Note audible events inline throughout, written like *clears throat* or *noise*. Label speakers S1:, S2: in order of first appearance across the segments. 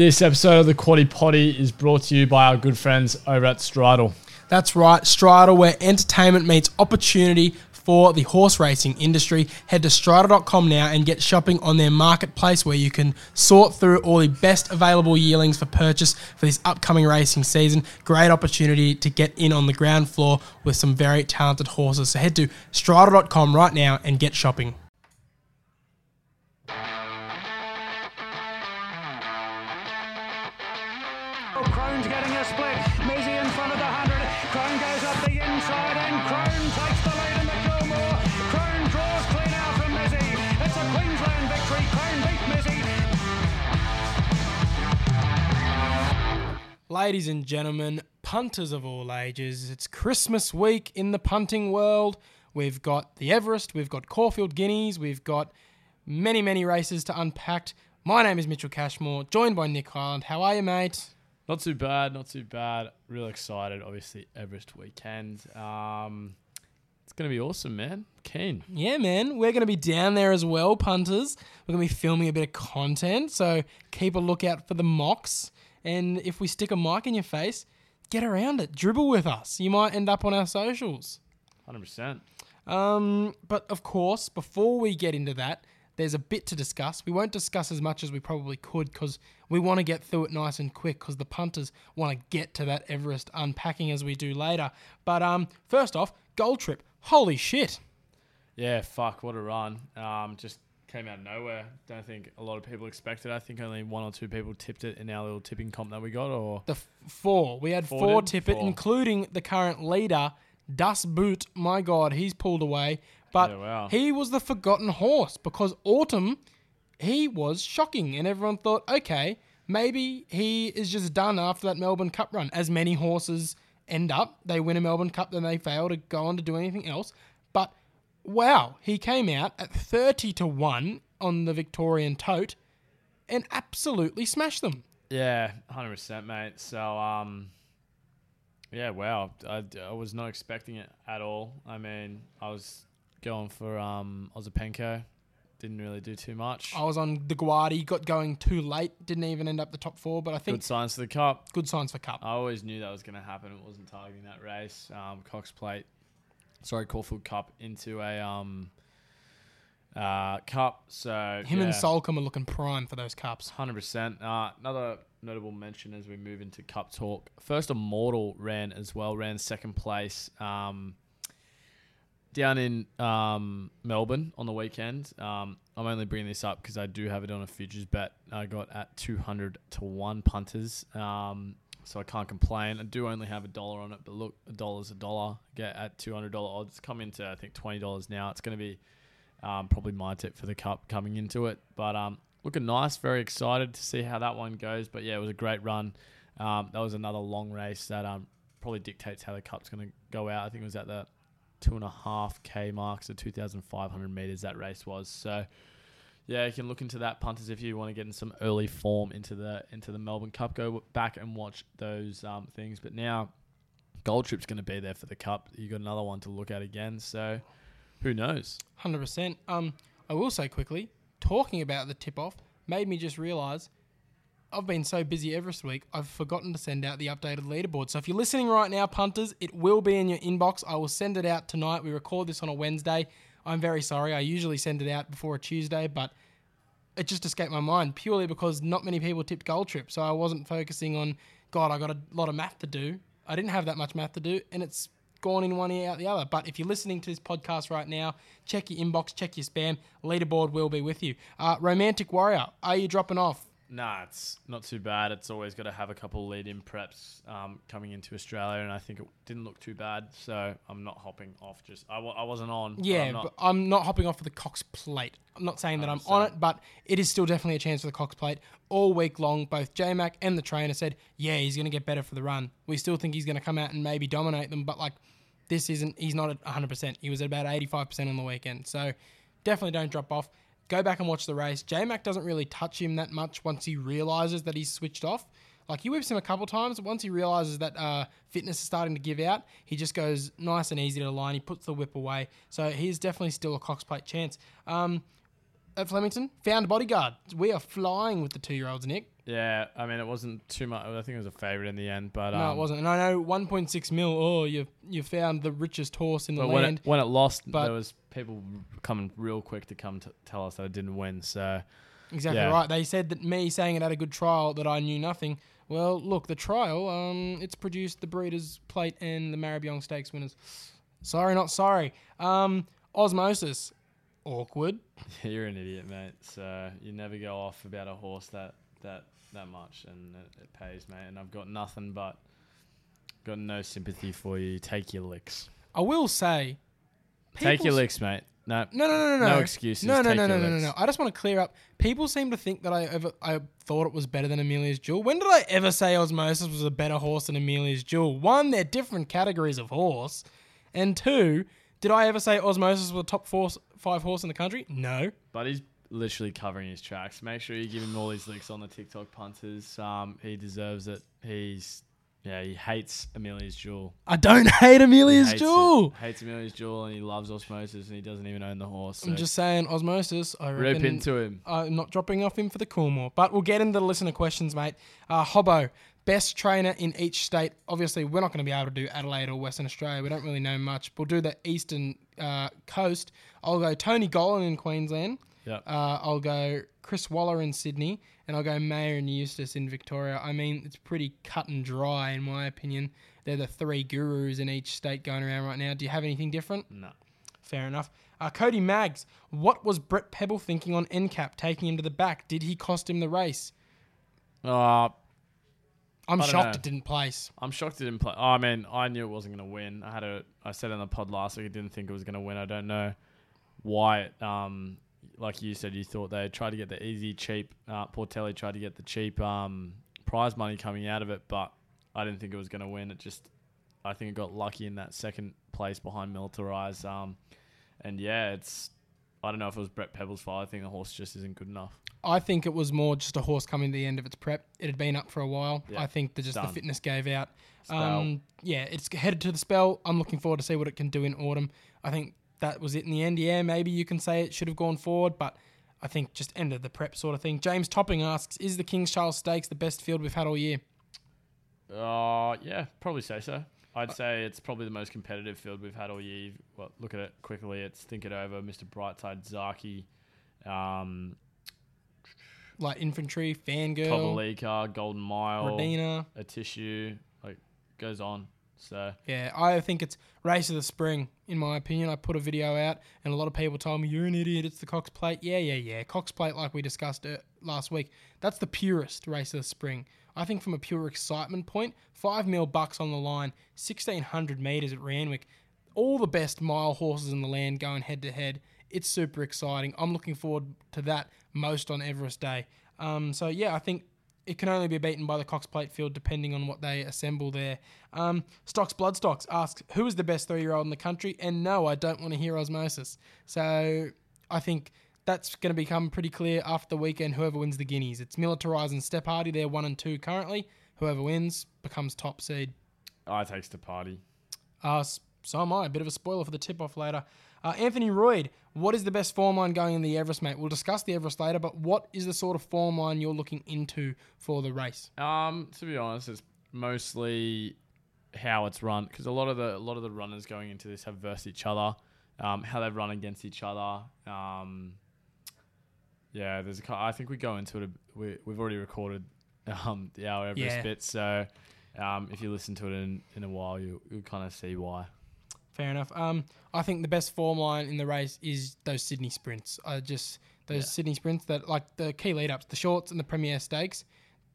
S1: This episode of the Quaddie Poddy is brought to you by our good friends over at Stridyl.
S2: That's right, Stridyl, where entertainment meets opportunity for the horse racing industry. Head to stridyl.com now and get shopping on their marketplace where you can sort through all the best available yearlings for purchase for this upcoming racing season. Great opportunity to get in on the ground floor with some very talented horses. So head to stridyl.com right now and get shopping. Ladies and gentlemen, punters of all ages, it's Christmas week in the punting world. We've got the Everest, we've got Caulfield Guineas, we've got many, many races to unpack. My name is Mitchell Cashmore, joined by Nick Highland. How are you, mate?
S1: Not too bad, not too bad. Real excited, obviously, Everest weekend. Um, it's going to be awesome, man. Keen.
S2: Yeah, man, we're going to be down there as well, punters. We're going to be filming a bit of content, so keep a lookout for the mocks. And if we stick a mic in your face, get around it, dribble with us. You might end up on our socials.
S1: 100%.
S2: Um, but of course, before we get into that, there's a bit to discuss. We won't discuss as much as we probably could because we want to get through it nice and quick because the punters want to get to that Everest unpacking as we do later. But um, first off, Gold Trip. Holy shit.
S1: Yeah, fuck, what a run. Um, just came out of nowhere. Don't think a lot of people expected. I think only one or two people tipped it in our little tipping comp that we got. Or
S2: The f- four. We had
S1: Four
S2: four, tip it,
S1: Four.
S2: including the current leader, Das Boot. My God, he's pulled away. But
S1: Yeah, wow.
S2: he was the forgotten horse because Autumn, he was shocking. And everyone thought, okay, maybe he is just done after that Melbourne Cup run. As many horses end up, they win a Melbourne Cup, then they fail to go on to do anything else. Wow, he came out at 30 to 1 on the Victorian tote and absolutely smashed them.
S1: Yeah, hundred percent, mate. So, um, yeah, wow. I, I was not expecting it at all. I mean, I was going for um Ozapenko. Didn't really do too much.
S2: I was on the Guardi, got going too late, didn't even end up the top four, but I think
S1: Good signs for the cup.
S2: good signs for Cup.
S1: I always knew that was going to happen. It wasn't targeting that race. Um, Cox Plate, sorry, Caulfield Cup into a um, uh, cup. So
S2: Him
S1: yeah.
S2: and Soulcombe are looking prime for those Cups.
S1: Hundred percent. Uh, another notable mention as we move into Cup talk. First, Immortal ran as well. Ran second place um, down in um, Melbourne on the weekend. Um, I'm only bringing this up because I do have it on a futures bet. I got at 200 to one punters. Um, so I can't complain. I do only have a dollar on it, but look, a dollar's a dollar. Get at two hundred dollar odds. Come into I think twenty dollars now. It's going to be um, probably my tip for the cup coming into it. But um, looking nice, very excited to see how that one goes. But yeah, it was a great run. Um, that was another long race that um, probably dictates how the cup's going to go out. I think it was at the two and a half k marks, so two thousand five hundred meters that race was. So yeah, you can look into that punters if you want to get in some early form into the into the Melbourne Cup. Go back and watch those um, things. But now Gold Trip's going to be there for the Cup. You got another one to look at again. So who knows?
S2: Hundred percent. Um, I will say quickly, talking about the tip off made me just realise I've been so busy Everest week, I've forgotten to send out the updated leaderboard. So if you're listening right now, punters, it will be in your inbox. I will send it out tonight. We record this on a Wednesday. I'm very sorry. I usually send it out before a Tuesday, but it just escaped my mind purely because not many people tipped Gold Trip. So I wasn't focusing on, God, I got a lot of math to do. I didn't have that much math to do, and it's gone in one ear out the other. But if you're listening to this podcast right now, check your inbox, check your spam. Leaderboard will be with you. Uh, Romantic Warrior, are you dropping off?
S1: Nah, it's not too bad. It's always got to have a couple lead in preps um, coming into Australia, and I think it didn't look too bad. So I'm not hopping off. Just I, I wasn't on.
S2: Yeah,
S1: I'm not-
S2: but I'm not hopping off for the Cox Plate. I'm not saying that I'm on it, but it is still definitely a chance for the Cox Plate. All week long, both J Mac and the trainer said, yeah, he's going to get better for the run. We still think he's going to come out and maybe dominate them, but like this isn't, he's not at 100%. He was at about 85% on the weekend. So definitely don't drop off. Go back and watch the race. J Mac doesn't really touch him that much once he realizes that he's switched off. Like he whips him a couple times. Once he realizes that uh, fitness is starting to give out, he just goes nice and easy to the line. He puts the whip away. So he's definitely still a Cox Plate chance. Um, at Flemington. Found a bodyguard. We are flying with the two-year-olds, Nick.
S1: Yeah, I mean, it wasn't too much. I think it was a favourite in the end, but um,
S2: No, it wasn't. And I know 1.6 mil. Oh, you you found the richest horse in the
S1: when
S2: land.
S1: it, when it lost,
S2: But-
S1: there was people coming real quick to come to tell us that it didn't win. So
S2: Exactly
S1: Yeah.
S2: right. They said that me saying it had a good trial that I knew nothing. Well, look, the trial, um, it's produced the Breeders' Plate and the Maribyrnong Stakes winners. Sorry, not sorry. Um, Ozzmosis, awkward. *laughs*
S1: you're an idiot, mate. So you never go off about a horse that that that much, and it, it pays, mate. And I've got nothing but got no sympathy for you. Take your licks.
S2: I will say,
S1: Take your
S2: people's-
S1: licks, mate. No,
S2: No, no, no, no, no.
S1: No excuses,
S2: No, no,
S1: take
S2: no, no,
S1: your
S2: no, no,
S1: licks.
S2: no. I just want to clear up. People seem to think that I ever, I thought it was better than Amelia's Jewel. When did I ever say Ozzmosis was a better horse than Amelia's Jewel? One, they're different categories of horse, and two, did I ever say Ozzmosis was a top four, five horse in the country? No.
S1: but he's literally covering his tracks. Make sure you give him all these licks on the TikTok punters. Um, he deserves it. He's yeah, he hates Amelia's Jewel.
S2: I don't *laughs* hate
S1: He
S2: Amelia's
S1: hates
S2: Jewel.
S1: It. Hates Amelia's Jewel, and he loves Ozzmosis, and he doesn't even own the horse.
S2: I'm just saying, Ozzmosis. I
S1: rip into him.
S2: I'm not dropping off him for the Coolmore. But we'll get into the listener questions, mate. Uh, Hobbo, best trainer in each state. Obviously, we're not going to be able to do Adelaide or Western Australia. We don't really know much. We'll do the eastern uh, coast. I'll go Tony Gollan in Queensland.
S1: Yep.
S2: Uh, I'll go Chris Waller in Sydney, and I'll go Maher and Eustace in Victoria. I mean, it's pretty cut and dry, in my opinion. They're the three gurus in each state going around right now. Do you have anything different?
S1: No.
S2: Fair enough. Uh, Cody Maggs, what was Brett Prebble thinking on NCAP taking him to the back? Did he cost him the race?
S1: Uh,
S2: I'm shocked
S1: know.
S2: it didn't place.
S1: I'm shocked it didn't play. Oh, I mean, I knew it wasn't going to win. I had a. I said in the pod last week, I didn't think it was going to win. I don't know why. It, um, like you said, you thought they tried to get the easy, cheap. Uh, Portelli tried to get the cheap um, prize money coming out of it, but I didn't think it was going to win. It just, I think it got lucky in that second place behind Militarize. Um, and yeah, it's. I don't know if it was Brett Prebble's fault. I think the horse just isn't good enough.
S2: I think it was more just a horse coming to the end of its prep. It had been up for a while.
S1: Yeah.
S2: I think that just the fitness gave out. Um, yeah, it's headed to the spell. I'm looking forward to see what it can do in autumn. I think that was it in the end. Yeah, maybe you can say it should have gone forward, but I think just ended the prep sort of thing. James Topping asks, "Is the King's Charles Stakes the best field we've had all year?"
S1: Uh, yeah, probably say so. I'd say it's probably the most competitive field we've had all year. Well, look at it quickly. It's Think It Over, Mr. Brightside, Zaaki, um,
S2: Like infantry, fangirl,
S1: Kovalica, Golden Mile,
S2: Rodina.
S1: a tissue, like goes on. So
S2: Yeah, I think it's race of the spring. In my opinion, I put a video out, and a lot of people told me you're an idiot. It's the Cox Plate. Yeah, yeah, yeah. Cox Plate, like we discussed uh, last week, that's the purest race of the spring. I think from a pure excitement point, five mil bucks on the line, sixteen hundred meters at Randwick, all the best mile horses in the land going head to head. It's super exciting. I'm looking forward to that most on Everest Day. Um, so yeah, I think it can only be beaten by the Cox Plate field depending on what they assemble there. Um, Stocks Bloodstocks asks, who is the best three year old in the country? And no, I don't want to hear Ozzmosis. So I think that's going to become pretty clear after the weekend, whoever wins the Guineas. It's Militarize and Step Hardy. They're one and two currently. Whoever wins becomes top seed.
S1: I takes the party.
S2: Uh, so am I. A bit of a spoiler for the tip off later. Uh, Anthony Royd, what is the best form line going in the Everest, mate? We'll discuss the Everest later, but what is the sort of form line you're looking into for the race?
S1: Um, to be honest, it's mostly how it's run because a lot of the a lot of the runners going into this have versed each other, um, how they've run against each other. Um, yeah, there's a. I think we go into it. A, we we've already recorded um the our Everest
S2: Yeah.
S1: bit, so um, if you listen to it in in a while, you you kind of see why.
S2: Fair enough. Um, I think the best form line in the race is those Sydney sprints. I just those
S1: Yeah.
S2: Sydney sprints that like the key lead ups, the shorts and the Premier Stakes.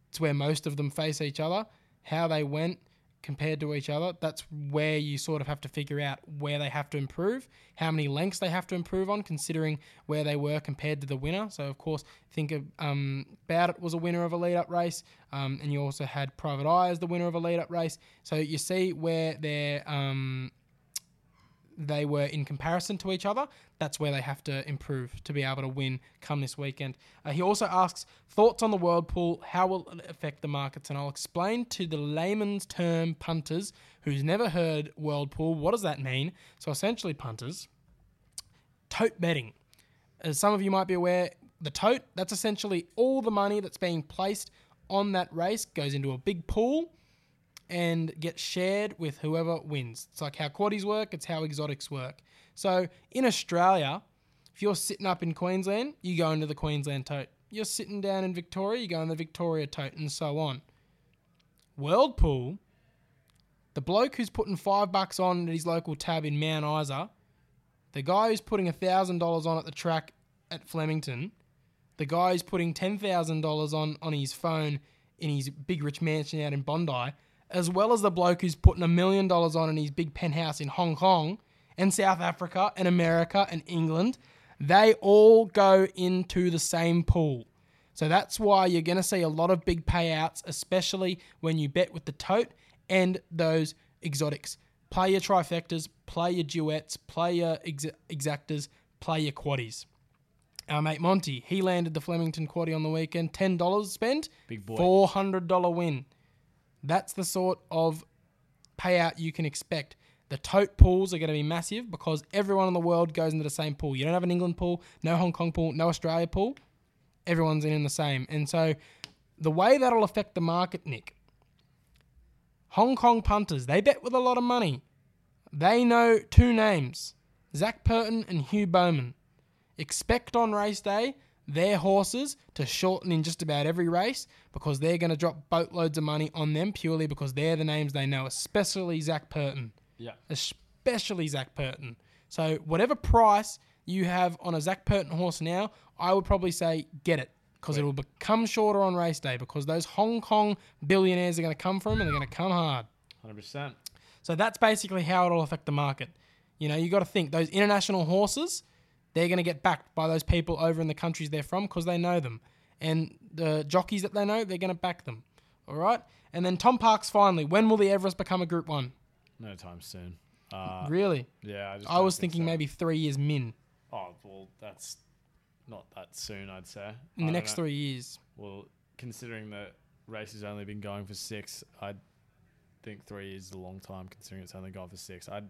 S2: It's where most of them face each other. How they went compared to each other. That's where you sort of have to figure out where they have to improve, how many lengths they have to improve on, considering where they were compared to the winner. So of course, think of um, Bowdit was a winner of a lead up race, um, and you also had Private Eye as the winner of a lead up race. So you see where they're um, they were in comparison to each other, that's where they have to improve to be able to win come this weekend. Uh, he also asks thoughts on the world pool. How will it affect the markets? And I'll explain to the layman's term punters who's never heard world pool. What does that mean? So essentially, punters, tote betting. as some of you might be aware, the tote, that's essentially all the money that's being placed on that race goes into a big pool and get shared with whoever wins. It's like how quaddies work, it's how exotics work. So in Australia, if you're sitting up in Queensland, you go into the Queensland tote. You're sitting down in Victoria, you go in the Victoria tote, and so on. World pool, the bloke who's putting five bucks on at his local tab in Mount Isa, the guy who's putting thousand dollars on at the track at Flemington, the guy who's putting ten thousand dollars on on his phone in his big rich mansion out in Bondi, as well as the bloke who's putting a million dollars on in his big penthouse in Hong Kong and South Africa and America and England, they all go into the same pool. So that's why you're going to see a lot of big payouts, especially when you bet with the tote and those exotics. Play your trifectas, play your duets, play your ex- exactas, play your quaddies. Our mate Monty, he landed the Flemington quaddie on the weekend, ten dollars spent,
S1: Big boy.
S2: four hundred dollar win. That's the sort of payout you can expect. The tote pools are going to be massive because everyone in the world goes into the same pool. You don't have an England pool, no Hong Kong pool, no Australia pool. Everyone's in, in the same. And so the way that'll affect the market, Nick, Hong Kong punters, they bet with a lot of money. They know two names Zac Purton and Hugh Bowman. Expect on race day their horses to shorten in just about every race because they're going to drop boatloads of money on them purely because they're the names they know, especially Zac Purton.
S1: Yeah.
S2: Especially Zac Purton. So, whatever price you have on a Zac Purton horse now, I would probably say get it because it will become shorter on race day because those Hong Kong billionaires are going to come for from and they're going to come hard.
S1: 100%.
S2: So that's basically how it'll affect the market. You know, you got to think those international horses, they're going to get backed by those people over in the countries they're from because they know them. And the jockeys that they know, they're going to back them. All right? And then Tom Parks finally, when will the Everest become a Group 1?
S1: No time soon. Uh,
S2: really?
S1: yeah, I, just
S2: I was
S1: think
S2: thinking
S1: so.
S2: maybe three years min
S1: Oh, well, that's not that soon, I'd say.
S2: in the next
S1: know.
S2: three years.
S1: Well, considering the race has only been going for six, I'd think three years is a long time considering it's only gone for six. I'd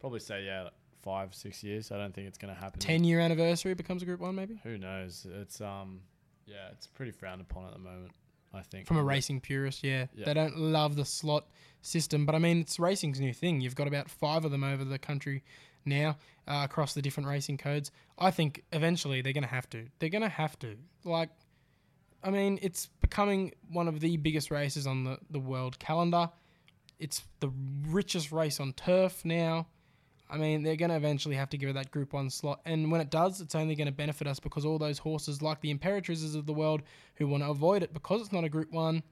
S1: probably say, yeah, five, six years. I don't think it's going to happen.
S2: 10 year anniversary becomes a Group 1, maybe?
S1: Who knows? It's, um, yeah, it's pretty frowned upon at the moment, I think.
S2: From a racing purist, yeah.
S1: Yeah.
S2: They don't love the slot system, but I mean, it's racing's new thing. You've got about five of them over the country now uh, across the different racing codes. I think eventually they're going to have to. They're going to have to. Like, I mean, it's becoming one of the biggest races on the, the world calendar. It's the richest race on turf now. I mean, they're going to eventually have to give it that Group 1 slot. And when it does, it's only going to benefit us because all those horses, like the Imperatrices of the world, who want to avoid it because it's not a Group 1,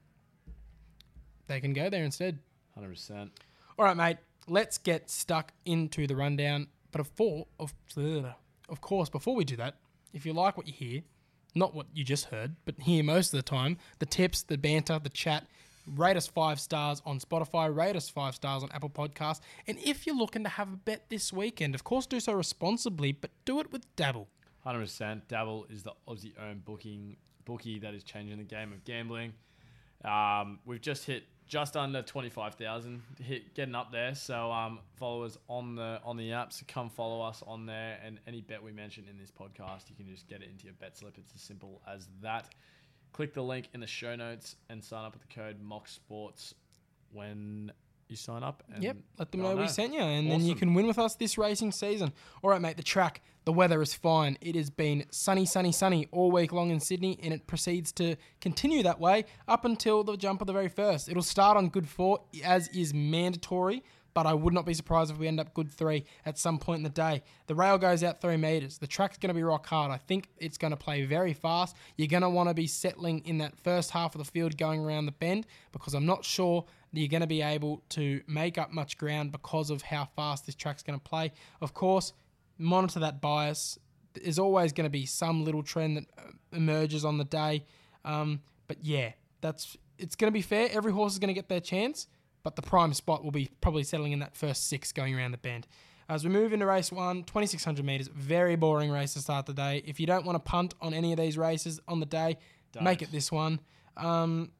S2: they can go there instead.
S1: 100%.
S2: All right, mate. Let's get stuck into the rundown. But before, of, of course, before we do that, if you like what you hear, not what you just heard, but hear most of the time, the tips, the banter, the chat, rate us five stars on Spotify, rate us five stars on Apple Podcasts. And if you're looking to have a bet this weekend, of course, do so responsibly, but do it with Dabble.
S1: 100%. Dabble is the Aussie owned booking bookie that is changing the game of gambling. Um, we've just hit just under 25,000 hit getting up there. So um, follow us on the on the app. So come follow us on there and any bet we mention in this podcast, you can just get it into your bet slip. It's as simple as that. Click the link in the show notes and sign up with the code Mock Sports when you sign up. And
S2: Yep, let them
S1: they'll
S2: know we sent you, and then you can win with us this racing season. All right, mate. The track, the weather is fine. It has been sunny, sunny, sunny all week long in Sydney, and it proceeds to continue that way up until the jump of the very first. It'll start on good four, as is mandatory. But I would not be surprised if we end up good three at some point in the day. The rail goes out three meters. The track's going to be rock hard. I think it's going to play very fast. You're going to want to be settling in that first half of the field going around the bend because I'm not sure you're going to be able to make up much ground because of how fast this track's going to play. Of course, monitor that bias. There's always going to be some little trend that uh, emerges on the day. Um, but yeah, that's it's going to be fair. Every horse is going to get their chance, but the prime spot will be probably settling in that first six going around the bend. As we move into race one, 2600 meters, very boring race to start the day. If you don't want to punt on any of these races on the day, make
S1: Don't.
S2: it this one. Um,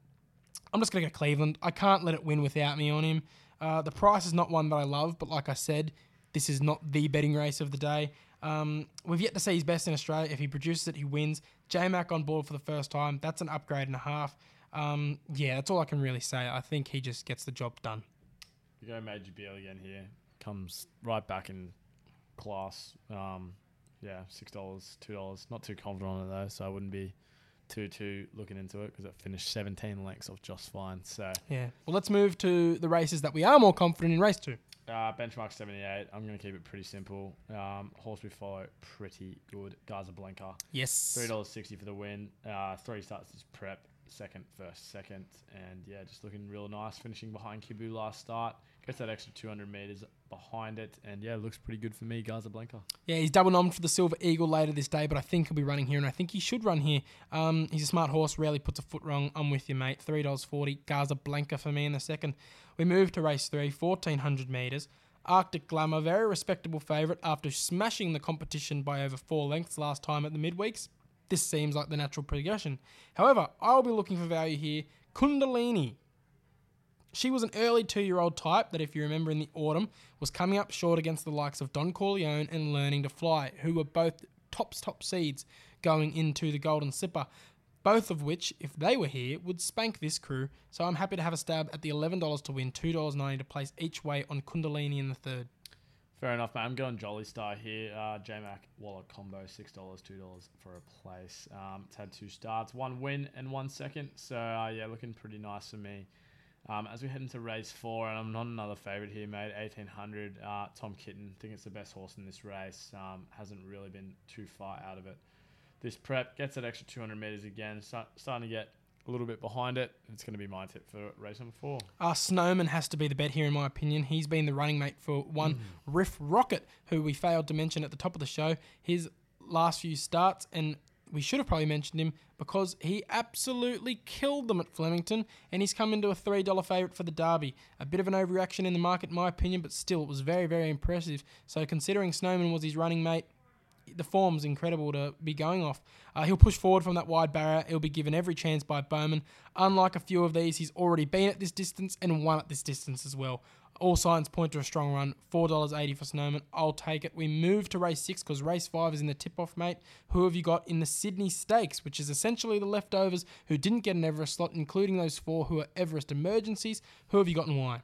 S2: I'm just going to go Cleveland. I can't let it win without me on him. Uh, the price is not one that I love, but like I said, this is not the betting race of the day. Um, we've yet to see his best in Australia. If he produces it, he wins. J Mac on board for the first time. That's an upgrade and a half. Um, yeah, that's all I can really say. I think he just gets the job done.
S1: You go Major Beal again here. Comes right back in class. Um, yeah, six dollars, two dollars. Not too confident on it though, so I wouldn't be too too looking into it because it finished 17 lengths off just fine. So
S2: Yeah. Well, let's move to the races that we are more confident in. Race two.
S1: uh, benchmark 78. I'm gonna keep it pretty simple. Um, horse we follow pretty good. Gaza Blanca.
S2: Yes.
S1: Three dollars sixty for the win. Uh, three starts this prep. Second, first, second, and yeah, just looking real nice. Finishing behind Kibu last start. Gets that extra 200 meters behind it, and yeah, looks pretty good for me, Gaza Blanca.
S2: Yeah, he's double nommed for the Silver Eagle later this day, but I think he'll be running here, and I think he should run here. Um, he's a smart horse, rarely puts a foot wrong. I'm with you, mate. Three dollars forty. Gaza Blanca for me in the second. We move to race three, 1400 meters. Arctic Glamour, very respectable favourite after smashing the competition by over four lengths last time at the midweeks. This seems like the natural progression. However, I'll be looking for value here. Kundalini, she was an early two year old type that, if you remember in the autumn, was coming up short against the likes of Don Corleone and Learning to Fly, who were both top top seeds going into the Golden Slipper. Both of which, if they were here, would spank this crew. So I'm happy to have a stab at the $11 to win, $2.90 to place each way on Kundalini in the third.
S1: Fair enough, mate. I'm going Jolly Star here. Uh, J Mac wallet combo, $6, $2 for a place. Um, it's had two starts, one win and one second. So, uh, yeah, looking pretty nice for me. Um, as we head into race four, and I'm not another favourite here, mate. 1800, uh, Tom Kitten. think it's the best horse in this race. Um, hasn't really been too far out of it. This prep gets that extra 200 metres again. Start, starting to get a little bit behind it. It's going to be my tip for race number four.
S2: Uh, Snowman has to be the bet here, in my opinion. He's been the running mate for one Riff Rocket, who we failed to mention at the top of the show. His last few starts, and we should have probably mentioned him because he absolutely killed them at Flemington, and he's come into a $3 favourite for the Derby. A bit of an overreaction in the market, in my opinion, but still, it was very, very impressive. So, considering Snowman was his running mate, the form's incredible to be going off. Uh, he'll push forward from that wide barrier. He'll be given every chance by Bowman. Unlike a few of these, he's already been at this distance and won at this distance as well. All signs point to a strong run. $4.80 for Snowman. I'll take it. We move to race six because race five is in the tip off, mate. Who have you got in the Sydney Stakes, which is essentially the leftovers who didn't get an Everest slot, including those four who are Everest emergencies? Who have you got and why?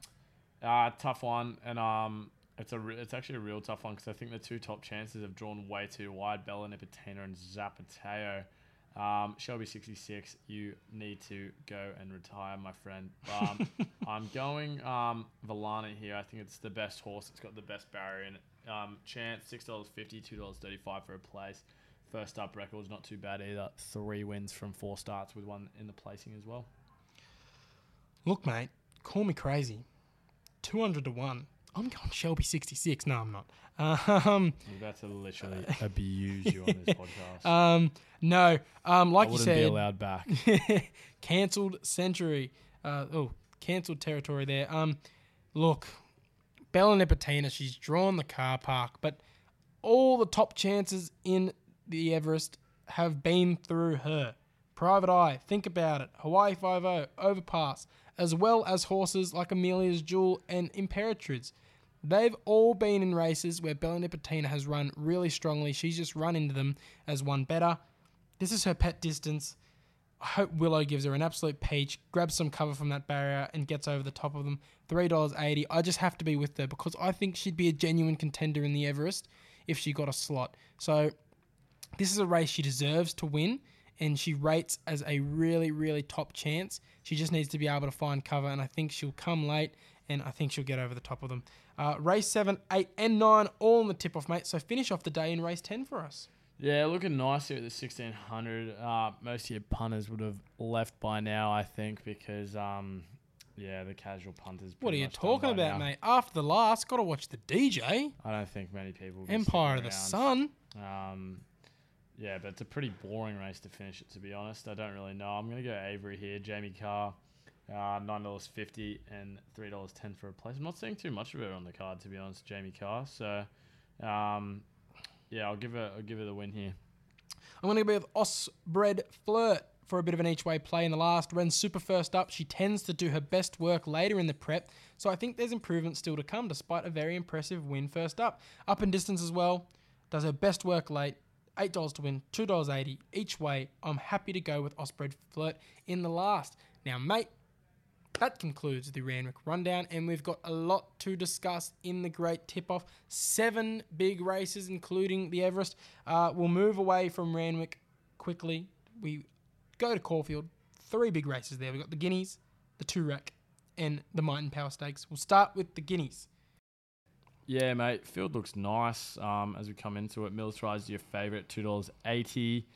S1: Uh, tough one, and um, it's a re- it's actually a real tough one because I think the two top chances have drawn way too wide. Bella Nipotina and Zapateo. Um, Shelby sixty six. You need to go and retire, my friend. Um, *laughs* I'm going um, Valana here. I think it's the best horse. It's got the best barrier in it. Um, chance six dollars fifty, two dollars thirty five for a place. First up record's not too bad either. Three wins from four starts with one in the placing as well.
S2: Look, mate, call me crazy. 200 to 1. I'm going Shelby 66. No, I'm not. Um,
S1: I'm about to literally *laughs* abuse you on this podcast.
S2: um, no, um,
S1: I
S2: like you
S1: wouldn't be allowed back. *laughs*
S2: cancelled century. Uh, oh, cancelled territory there. Um, look, Bella Nipotina, she's drawn the car park, but all the top chances in the Everest have been through her. Private Eye, think about it. Hawaii 5 0, Overpass, as well as horses like Amelia's Jewel and Imperatriz. They've all been in races where Bella Nipotina has run really strongly. She's just run into them as one better. This is her pet distance. I hope Willow gives her an absolute peach, grabs some cover from that barrier, and gets over the top of them. $3.80. I just have to be with her because I think she'd be a genuine contender in the Everest if she got a slot. So, this is a race she deserves to win, and she rates as a really, really top chance. She just needs to be able to find cover, and I think she'll come late, and I think she'll get over the top of them. Uh, race 7, 8, and 9, all in the tip off, mate. So, finish off the day in race 10 for us.
S1: Yeah, looking nice here at the 1600. Uh, most of your punters would have left by now, I think, because um, yeah, the casual punters.
S2: What are you talking about,
S1: now.
S2: mate? After the last, got to watch the DJ.
S1: I don't think many people.
S2: Empire of the
S1: around.
S2: Sun.
S1: Um, yeah, but it's a pretty boring race to finish it. To be honest, I don't really know. I'm gonna go Avery here. Jamie Carr, uh, nine dollars fifty and three dollars ten for a place. I'm not seeing too much of her on the card, to be honest. Jamie Carr. So, um, yeah, I'll give her. I'll give her the win here.
S2: I'm going to go with Osbred Flirt for a bit of an each way play in the last. Ren's super first up. She tends to do her best work later in the prep, so I think there's improvement still to come despite a very impressive win first up. Up in distance as well. does her best work late. Eight dollars to win, two dollars eighty each way. I'm happy to go with Osprey Flirt in the last. Now, mate, that concludes the Randwick rundown, and we've got a lot to discuss in the great tip off. Seven big races, including the Everest. Uh, we'll move away from Randwick quickly. We go to Caulfield. Three big races there. We've got the Guineas, the Toorak, and the Might Power Stakes. We'll start with the Guineas.
S1: Yeah, mate. Field looks nice. Um, as we come into it, Militarize your favorite, two dollars eighty.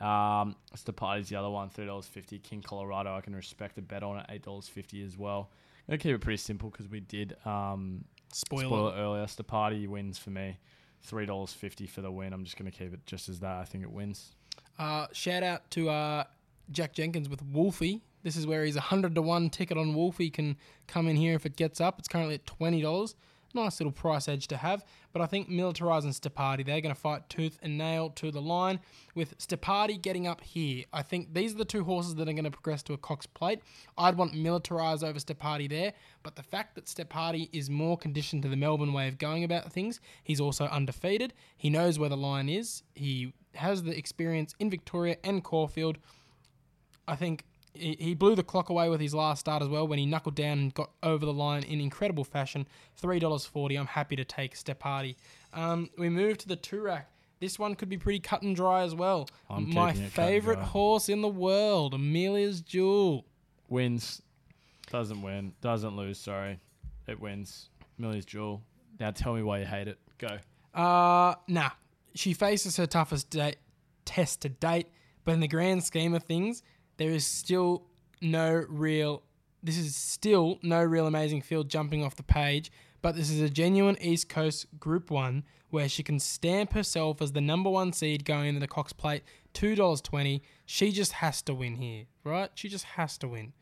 S1: Um, Stapati's the other one, three dollars fifty. King Colorado, I can respect a bet on it, eight dollars fifty as well. I'm gonna keep it pretty simple because we did um,
S2: Spoiler.
S1: spoil it earlier. Stapati wins for me, three dollars fifty for the win. I'm just gonna keep it just as that. I think it wins.
S2: Uh, shout out to uh, Jack Jenkins with Wolfie. This is where he's a hundred to one ticket on Wolfie can come in here if it gets up. It's currently at twenty dollars. Nice little price edge to have. But I think Militarize and Stapati, they're going to fight tooth and nail to the line. With Stapati getting up here, I think these are the two horses that are going to progress to a Cox plate. I'd want Militarize over Stapati there. But the fact that Stapati is more conditioned to the Melbourne way of going about things, he's also undefeated. He knows where the line is. He has the experience in Victoria and Caulfield. I think he blew the clock away with his last start as well when he knuckled down and got over the line in incredible fashion. Three dollars forty. I'm happy to take Stepati. Um, we move to the Toorak. This one could be pretty cut and dry as well.
S1: I'm
S2: My
S1: keeping cut and
S2: favorite horse in the world, Amelia's Jewel.
S1: Wins, doesn't win, doesn't lose. Sorry, it wins. Amelia's jewel. Now tell me why you hate it. Go.
S2: Uh, nah. She faces her toughest date, test to date, but in the grand scheme of things, there is still no real. This is still no real amazing field jumping off the page, but this is a genuine East Coast Group One where she can stamp herself as the number one seed going into the Cox Plate, two dollars twenty. She just has to win here, right? She just has to win.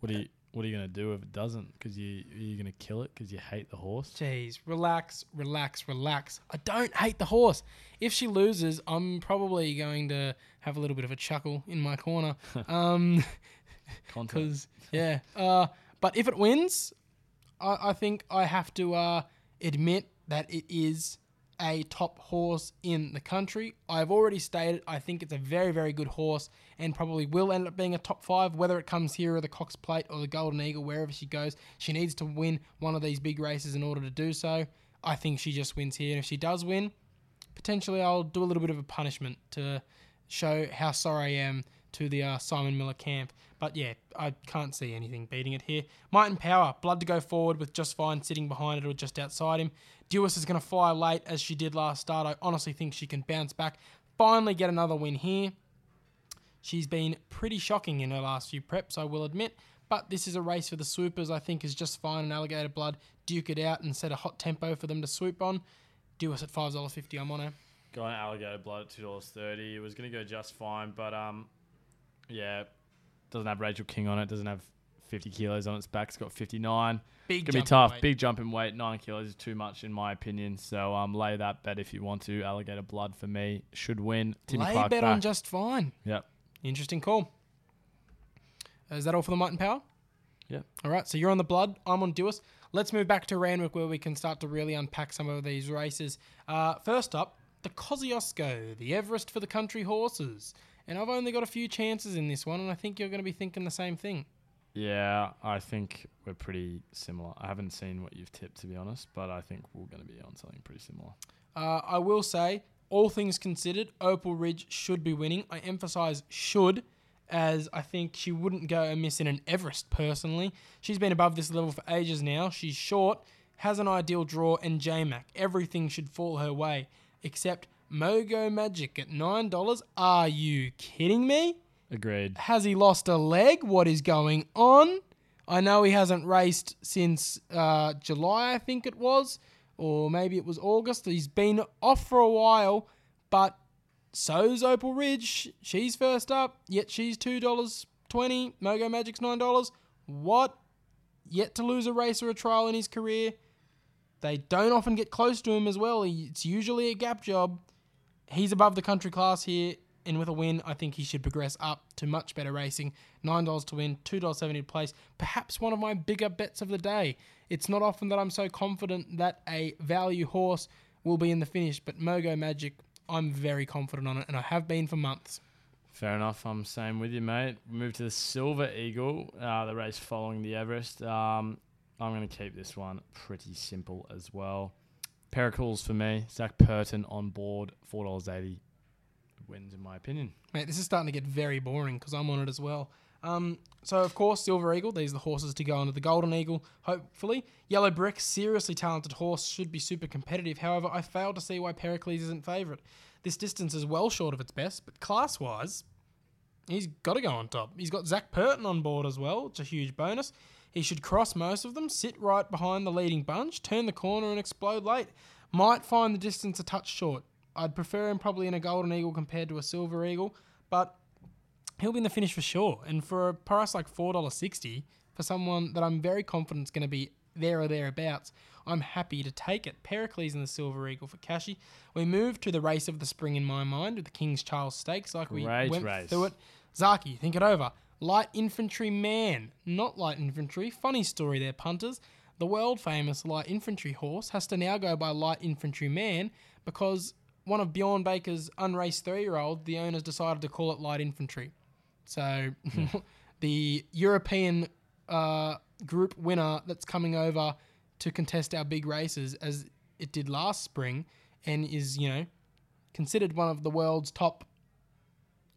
S1: What do you What are you gonna do if it doesn't? Because you are you gonna kill it because you hate the horse?
S2: Jeez, relax, relax, relax. I don't hate the horse. If she loses, I'm probably going to have a little bit of a chuckle in my corner. *laughs* Um,
S1: Content.
S2: because yeah. Uh, but if it wins, I, I think I have to uh, admit that it is a top horse in the country. I've already stated I think it's a very, very good horse and probably will end up being a top five, whether it comes here or the Cox Plate or the Golden Eagle, wherever she goes. She needs to win one of these big races in order to do so. I think she just wins here. And if she does win, potentially I'll do a little bit of a punishment to show how sorry I am to the uh, Simon Miller camp. But yeah, I can't see anything beating it here. Might and Power, blood to go forward with just fine sitting behind it or just outside him. Dewis is going to fly late as she did last start. I honestly think she can bounce back. Finally get another win here. She's been pretty shocking in her last few preps, I will admit. But this is a race for the swoopers, I think, is just fine. And Alligator Blood duke it out and set a hot tempo for them to swoop on. Dewis at $5.50, I'm on her.
S1: Going alligator blood at two dollars thirty. It was gonna go just fine, but um, yeah, doesn't have Rachel King on it. Doesn't have fifty kilos on its back. It's got fifty nine.
S2: Big
S1: Gonna be
S2: jump in
S1: tough.
S2: weight.
S1: Big jump in weight. Nine kilos is too much in my opinion. So um, lay that bet if you want to. Alligator blood for me should win. Timmy
S2: Lay
S1: Clark
S2: bet
S1: back.
S2: on just fine.
S1: Yep.
S2: Interesting call. Is that all for the Might and Power?
S1: Yep.
S2: All right, so you're on the blood. I'm on Dewis. Let's move back to Randwick where we can start to really unpack some of these races. Uh, first up, the Kosciuszko, the Everest for the country horses. And I've only got a few chances in this one, and I think you're going to be thinking the same thing.
S1: Yeah, I think we're pretty similar. I haven't seen what you've tipped to be honest, but I think we're going to be on something pretty similar.
S2: Uh, I will say, all things considered, Opal Ridge should be winning. I emphasize should, as I think she wouldn't go amiss in an Everest personally. She's been above this level for ages now. She's short, has an ideal draw, and JMac. Everything should fall her way, except Mogo Magic at $9. Are you kidding me?
S1: Agreed.
S2: Has he lost a leg? What is going on? I know he hasn't raced since uh, July, I think it was, or maybe it was August. He's been off for a while, but so's Opal Ridge. She's first up, yet she's two dollars twenty. Mogo Magic's nine dollars. What? Yet to lose a race or a trial in his career. They don't often get close to him as well. It's usually a gap job. He's above the country class here, and with a win, I think he should progress up to much better racing. Nine dollars to win, two dollars seventy to place. Perhaps one of my bigger bets of the day. It's not often that I'm so confident that a value horse will be in the finish. But Mogo Magic, I'm very confident on it, and I have been for months.
S1: Fair enough. I'm same with you, mate. Move to the Silver Eagle, uh, the race following the Everest. Um, I'm going to keep this one pretty simple as well. Pericles for me. Zac Purton on board, four dollars eighty. Wins in my opinion.
S2: Mate, this is starting to get very boring because I'm on it as well. Um, so of course, Silver Eagle. These are the horses to go under the Golden Eagle. Hopefully, Yellow Brick, seriously talented horse, should be super competitive. However, I fail to see why Pericles isn't favourite. This distance is well short of its best, but class-wise, he's got to go on top. He's got Zac Purton on board as well. It's a huge bonus. He should cross most of them, sit right behind the leading bunch, turn the corner and explode late. Might find the distance a touch short. I'd prefer him probably in a Golden Eagle compared to a Silver Eagle, but he'll be in the finish for sure. And for a price like $4.60, for someone that I'm very confident is going to be there or thereabouts, I'm happy to take it. Pericles and the Silver Eagle for Cashy. We move to the race of the spring in my mind with the King's Charles Stakes, like we
S1: Great
S2: went
S1: race.
S2: through it. Zaki, think it over. Light infantry man, not light infantry. Funny story there, punters. The world famous light infantry horse has to now go by light infantry man because one of Bjorn Baker's unraced three year old, the owners decided to call it light infantry. So *laughs* the European uh, group winner that's coming over to contest our big races as it did last spring and is, you know, considered one of the world's top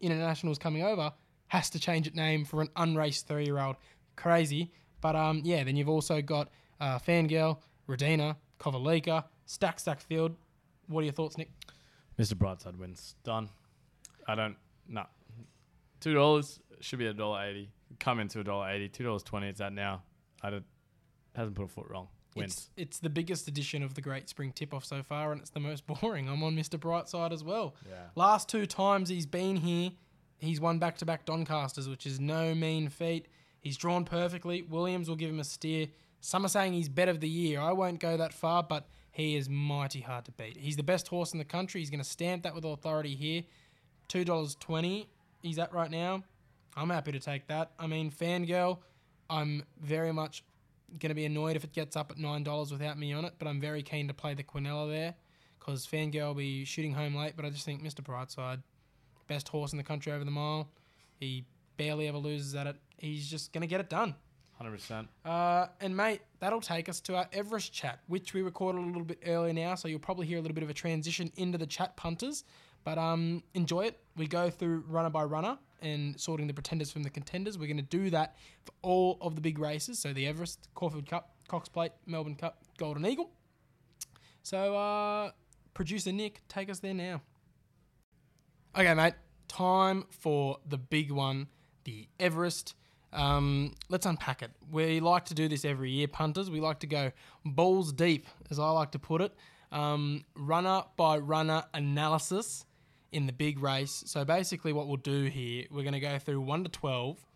S2: internationals coming over has to change its name for an unraced three year old. Crazy. But um, yeah, then you've also got uh, Fangirl, Radina, Kovalica, Stack Stack Field. What are your thoughts, Nick?
S1: Mr. Brightside wins. Done. I don't. Nah. Two dollars should be a dollar eighty. Come into a dollar eighty. Two dollars twenty. It's at now. I did, hasn't put a foot wrong. Wins.
S2: It's, it's the biggest edition of the Great Spring Tip Off so far, and it's the most *laughs* boring. I'm on Mr. Brightside as well.
S1: Yeah.
S2: Last two times he's been here, he's won back to back Doncasters, which is no mean feat. He's drawn perfectly. Williams will give him a steer. Some are saying he's bet of the year. I won't go that far, but he is mighty hard to beat. He's the best horse in the country. He's going to stamp that with authority here. $2.20 he's at right now. I'm happy to take that. I mean, Fangirl, I'm very much going to be annoyed if it gets up at $9 without me on it, but I'm very keen to play the Quinella there because Fangirl will be shooting home late, but I just think Mr. Brightside, best horse in the country over the mile. He barely ever loses at it. He's just going to get it done.
S1: Hundred percent.
S2: Uh, and mate, that'll take us to our Everest chat, which we recorded a little bit earlier now, so you'll probably hear a little bit of a transition into the chat punters. But um, enjoy it. We go through runner by runner and sorting the pretenders from the contenders. We're going to do that for all of the big races. So the Everest, Caulfield Cup, Cox Plate, Melbourne Cup, Golden Eagle. So uh, producer Nick, take us there now. Okay, mate. Time for the big one, the Everest. Um, let's unpack it. We like to do this every year, punters. We like to go balls deep, as I like to put it. Um, runner by runner analysis in the big race. So basically, what we'll do here, we're going to go through 1 to 12,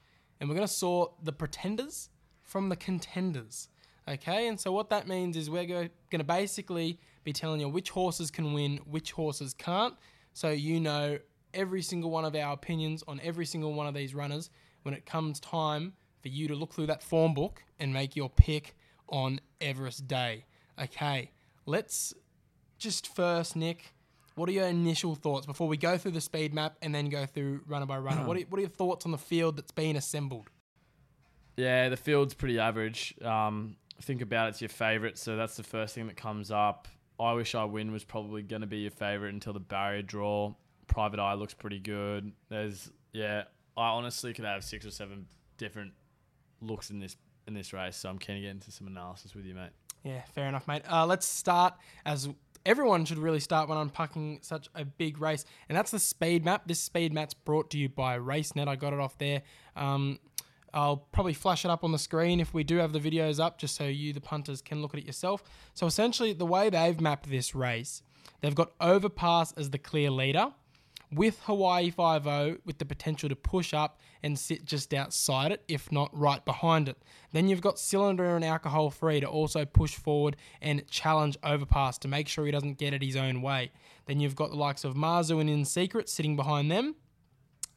S2: and we're going to sort the pretenders from the contenders. Okay, and so what that means is we're going to basically be telling you which horses can win, which horses can't. So you know every single one of our opinions on every single one of these runners when it comes time for you to look through that form book and make your pick on Everest Day. Okay, let's just first, Nick, what are your initial thoughts before we go through the speed map and then go through runner by runner? what, are, what are your thoughts on the field that's been assembled?
S1: Yeah, the field's pretty average. Um, think about it's your favourite, so that's the first thing that comes up. I wish I win was probably going to be your favourite until the barrier draw. Private Eye looks pretty good. There's yeah, I honestly could have six or seven different looks in this in this race, so I'm keen to get into some analysis with you, mate.
S2: Yeah, fair enough, mate. Uh, let's start as everyone should really start when unpacking such a big race, and that's the speed map. This speed map's brought to you by RaceNet. I got it off there. Um, I'll probably flash it up on the screen if we do have the videos up, just so you, the punters, can look at it yourself. So essentially, the way they've mapped this race, they've got Overpass as the clear leader, with Hawaii 5 with the potential to push up and sit just outside it, if not right behind it. Then you've got Cylinder and Alcohol Free to also push forward and challenge Overpass to make sure he doesn't get it his own way. Then you've got the likes of Marzu and In Secret sitting behind them.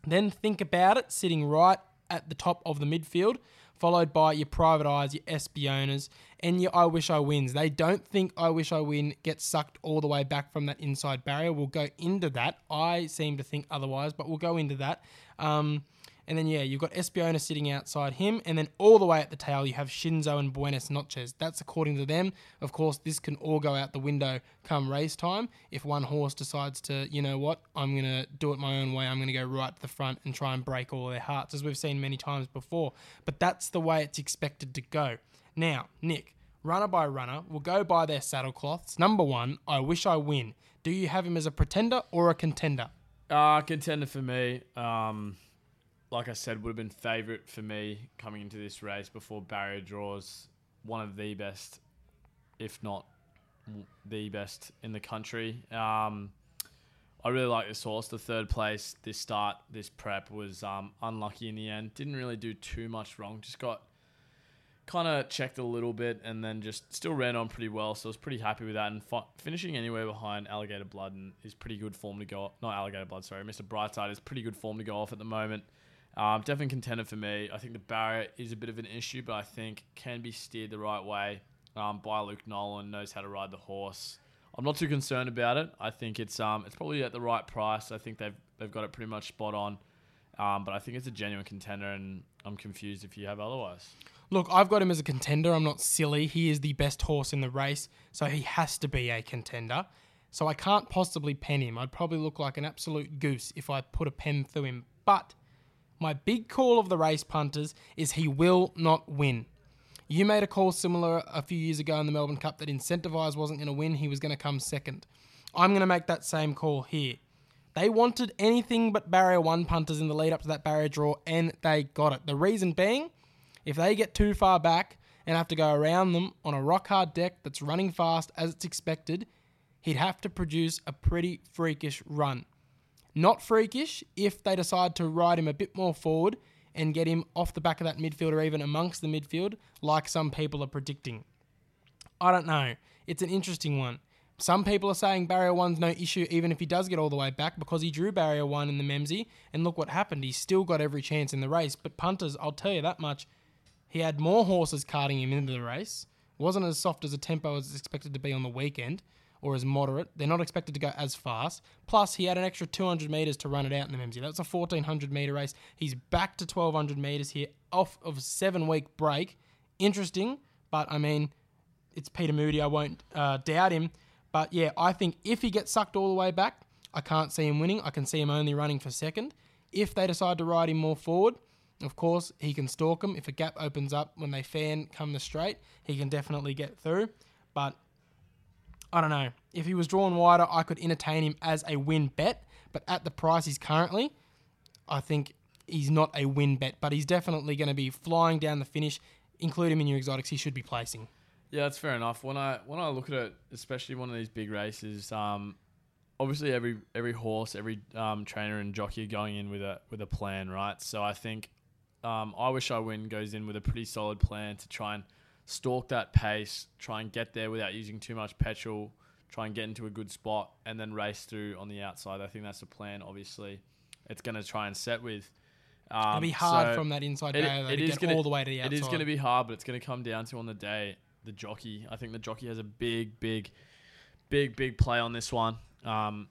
S2: Then think about it, sitting right at the top of the midfield, followed by your Private Eyes, your Espionas, and your I Wish I Wins. They don't think I Wish I Win gets sucked all the way back from that inside barrier. We'll go into that. I seem to think otherwise, but we'll go into that. Um, and then, yeah, you've got Espiona sitting outside him. And then all the way at the tail, you have Shinzo and Buenos Noches. That's according to them. Of course, this can all go out the window come race time. If one horse decides to, you know what, I'm going to do it my own way, I'm going to go right to the front and try and break all their hearts, as we've seen many times before. But that's the way it's expected to go. Now, Nick, runner by runner, we'll go by their saddle cloths. Number one, I wish I win. Do you have him as a pretender or a contender?
S1: Uh, contender for me. Um, like I said, would have been favourite for me coming into this race before barrier draws. One of the best, if not the best in the country. Um, I really like this horse. The third place, this start, this prep was um, unlucky in the end. Didn't really do too much wrong. Just got kind of checked a little bit and then just still ran on pretty well. So I was pretty happy with that. And fi- finishing anywhere behind Alligator Blood and is pretty good form to go. Not Alligator Blood, sorry. Mr. Brightside is pretty good form to go off at the moment. Um, definitely contender for me. I think the barrier is a bit of an issue, but I think can be steered the right way um, by Luke Nolan. Knows how to ride the horse. I'm not too concerned about it. I think it's um it's probably at the right price. I think they've they've got it pretty much spot on. Um, but I think it's a genuine contender, and I'm confused if you have otherwise.
S2: Look, I've got him as a contender. I'm not silly. He is the best horse in the race, so he has to be a contender. So I can't possibly pen him. I'd probably look like an absolute goose if I put a pen through him. But my big call of the race, punters, is he will not win. You made a call similar a few years ago in the Melbourne Cup that Incentivise wasn't going to win, he was going to come second. I'm going to make that same call here. They wanted anything but barrier one punters in the lead up to that barrier draw, and they got it. The reason being, if they get too far back and have to go around them on a rock hard deck that's running fast as it's expected, he'd have to produce a pretty freakish run. Not freakish if they decide to ride him a bit more forward and get him off the back of that midfield or even amongst the midfield, like some people are predicting. I don't know. It's an interesting one. Some people are saying barrier one's no issue even if he does get all the way back because he drew barrier one in the Memsie, and look what happened. He's still got every chance in the race. But punters, I'll tell you that much, he had more horses carting him into the race. Wasn't as soft as a tempo as expected to be on the weekend, or as moderate. They're not expected to go as fast. Plus, he had an extra 200 metres to run it out in the Memsie. That's a 1400 metre race. He's back to 1200 metres here, off of a seven week break. Interesting, but I mean, it's Peter Moody. I won't uh, doubt him. But yeah, I think if he gets sucked all the way back, I can't see him winning. I can see him only running for second. If they decide to ride him more forward, of course, he can stalk them. If a gap opens up when they fan come the straight, he can definitely get through. But I don't know. If he was drawn wider, I could entertain him as a win bet. But at the price he's currently, I think he's not a win bet. But he's definitely going to be flying down the finish. Include him in your exotics. He should be placing.
S1: Yeah, that's fair enough. When I when I look at it, especially one of these big races, um, obviously every every horse, every um, trainer and jockey are going in with a with a plan, right? So I think um, I wish I win goes in with a pretty solid plan to try and stalk that pace, try and get there without using too much petrol, try and get into a good spot, and then race through on the outside. I think that's the plan. Obviously, it's going to try and set with. Um,
S2: It'll be hard
S1: so
S2: from that inside
S1: it-
S2: barrier though,
S1: it
S2: to
S1: is
S2: get
S1: gonna-
S2: all the way to the outside.
S1: it is going to be hard, but it's going to come down to on the day the jockey. I think the jockey has a big, big, big, big play on this one. Um,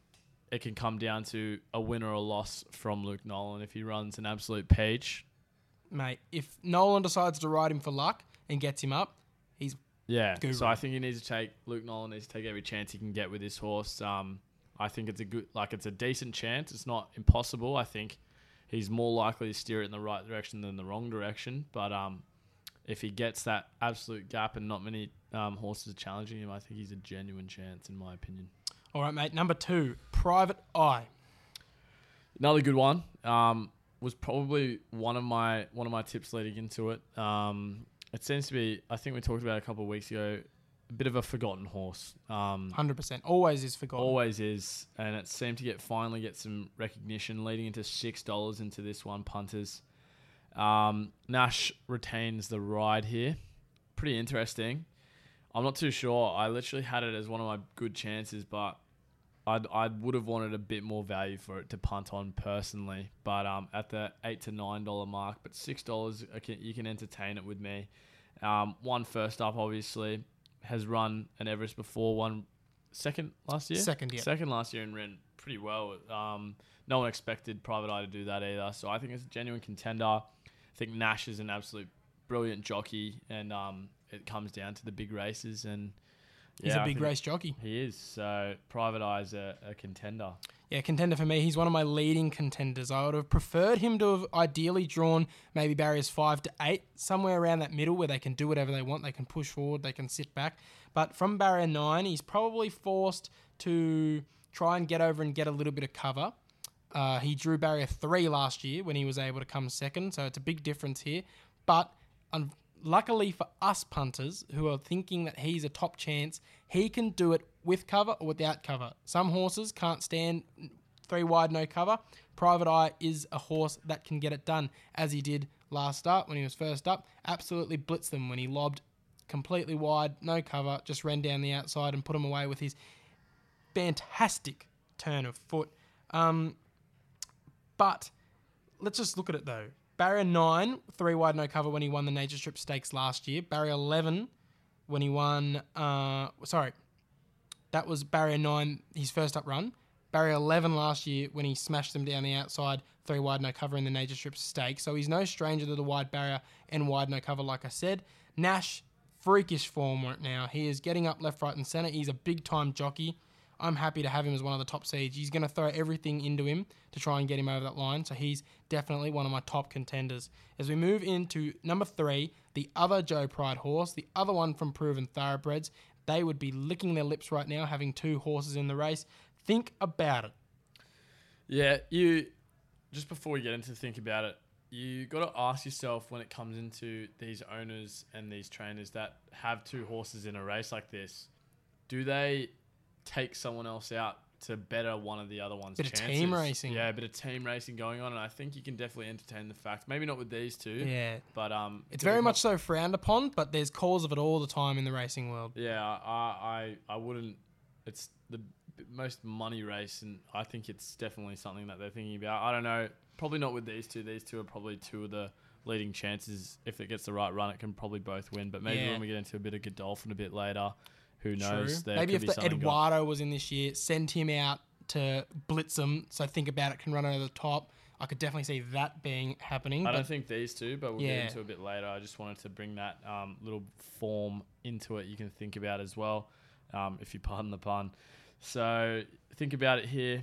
S1: it can come down to a win or a loss from Luke Nolan if he runs an absolute peach.
S2: Mate, if Nolan decides to ride him for luck and gets him up, he's
S1: Yeah,
S2: Guru.
S1: so I think he needs to take Luke Nolan needs to take every chance he can get with this horse. Um, I think it's a good, like it's a decent chance. It's not impossible. I think he's more likely to steer it in the right direction than the wrong direction. But um, if he gets that absolute gap and not many um, horses are challenging him, I think he's a genuine chance, in my opinion.
S2: all right, mate. Number two, Private Eye.
S1: Another good one um, was probably one of my one of my tips leading into it. Um, it seems to be. I think we talked about it a couple of weeks ago. A bit of a forgotten horse. Um,
S2: Hundred percent. Always is forgotten.
S1: always is, and it seemed to get finally get some recognition, leading into six dollars into this one. Punters. Um, Nash retains the ride here. Pretty interesting. I'm not too sure. I literally had it as one of my good chances, but I'd, I would have wanted a bit more value for it to punt on personally, but um, at the eight to nine dollar mark, but six dollars you can entertain it with me. Um, one first up, obviously, has run an Everest before. One second last year.
S2: Second, yeah.
S1: Second last year and ran pretty well. Um, no one expected Private Eye to do that either, so I think it's a genuine contender. I think Nash is an absolute brilliant jockey, and um, it comes down to the big races and.
S2: He's a big race jockey.
S1: He is. So Private Eye's a, a contender.
S2: Yeah, contender for me. He's one of my leading contenders. I would have preferred him to have ideally drawn maybe barriers five to eight, somewhere around that middle where they can do whatever they want. They can push forward, they can sit back. But from barrier nine, he's probably forced to try and get over and get a little bit of cover. Uh, he drew barrier three last year when he was able to come second, so it's a big difference here. But luckily for us punters who are thinking that he's a top chance, he can do it with cover or without cover. Some horses can't stand three wide, no cover. Private Eye is a horse that can get it done, as he did last start when he was first up. Absolutely blitzed them when he lobbed completely wide, no cover, just ran down the outside and put him away with his fantastic turn of foot. Um, but let's just look at it though. Barrier 9, three wide, no cover when he won the Nature Strip Stakes last year. Barrier 11 when he won, uh, sorry, that was barrier 9, his first up run. Barrier 11 last year when he smashed them down the outside, three wide, no cover in the Nature Strip Stakes. So he's no stranger to the wide barrier and wide, no cover, like I said. Nash, freakish form right now. He is getting up left, right, and centre. He's a big time jockey. I'm happy to have him as one of the top seeds. He's going to throw everything into him to try and get him over that line. So he's definitely one of my top contenders. As we move into number three, the other Joe Pride horse, the other one from Proven Thoroughbreds, they would be licking their lips right now having two horses in the race. Think about it.
S1: Yeah, you just before we get into think about it, you got to ask yourself when it comes into these owners and these trainers that have two horses in a race like this, do they take someone else out to better one of the other one's
S2: Bit of team racing.
S1: Yeah, a bit of team racing going on, and I think you can definitely entertain the fact. Maybe not with these two,
S2: Yeah.
S1: but um,
S2: It's very much so frowned upon, but there's calls of it all the time in the racing world.
S1: Yeah, I, I, I wouldn't. It's the most money race, and I think it's definitely something that they're thinking about. I don't know. Probably not with these two. These two are probably two of the leading chances. If it gets the right run, it can probably both win. But maybe
S2: Yeah.
S1: when we get into a bit of Godolphin a bit later, who knows?
S2: True. Maybe if the
S1: something go-
S2: Eduardo was in this year, send him out to blitz them. So think about it, can run over the top. I could definitely see that being happening.
S1: I don't think these two, but we'll
S2: Yeah.
S1: get into a bit later. I just wanted to bring that um, little form into it. You can think about as well, um, if you pardon the pun. So think about it here.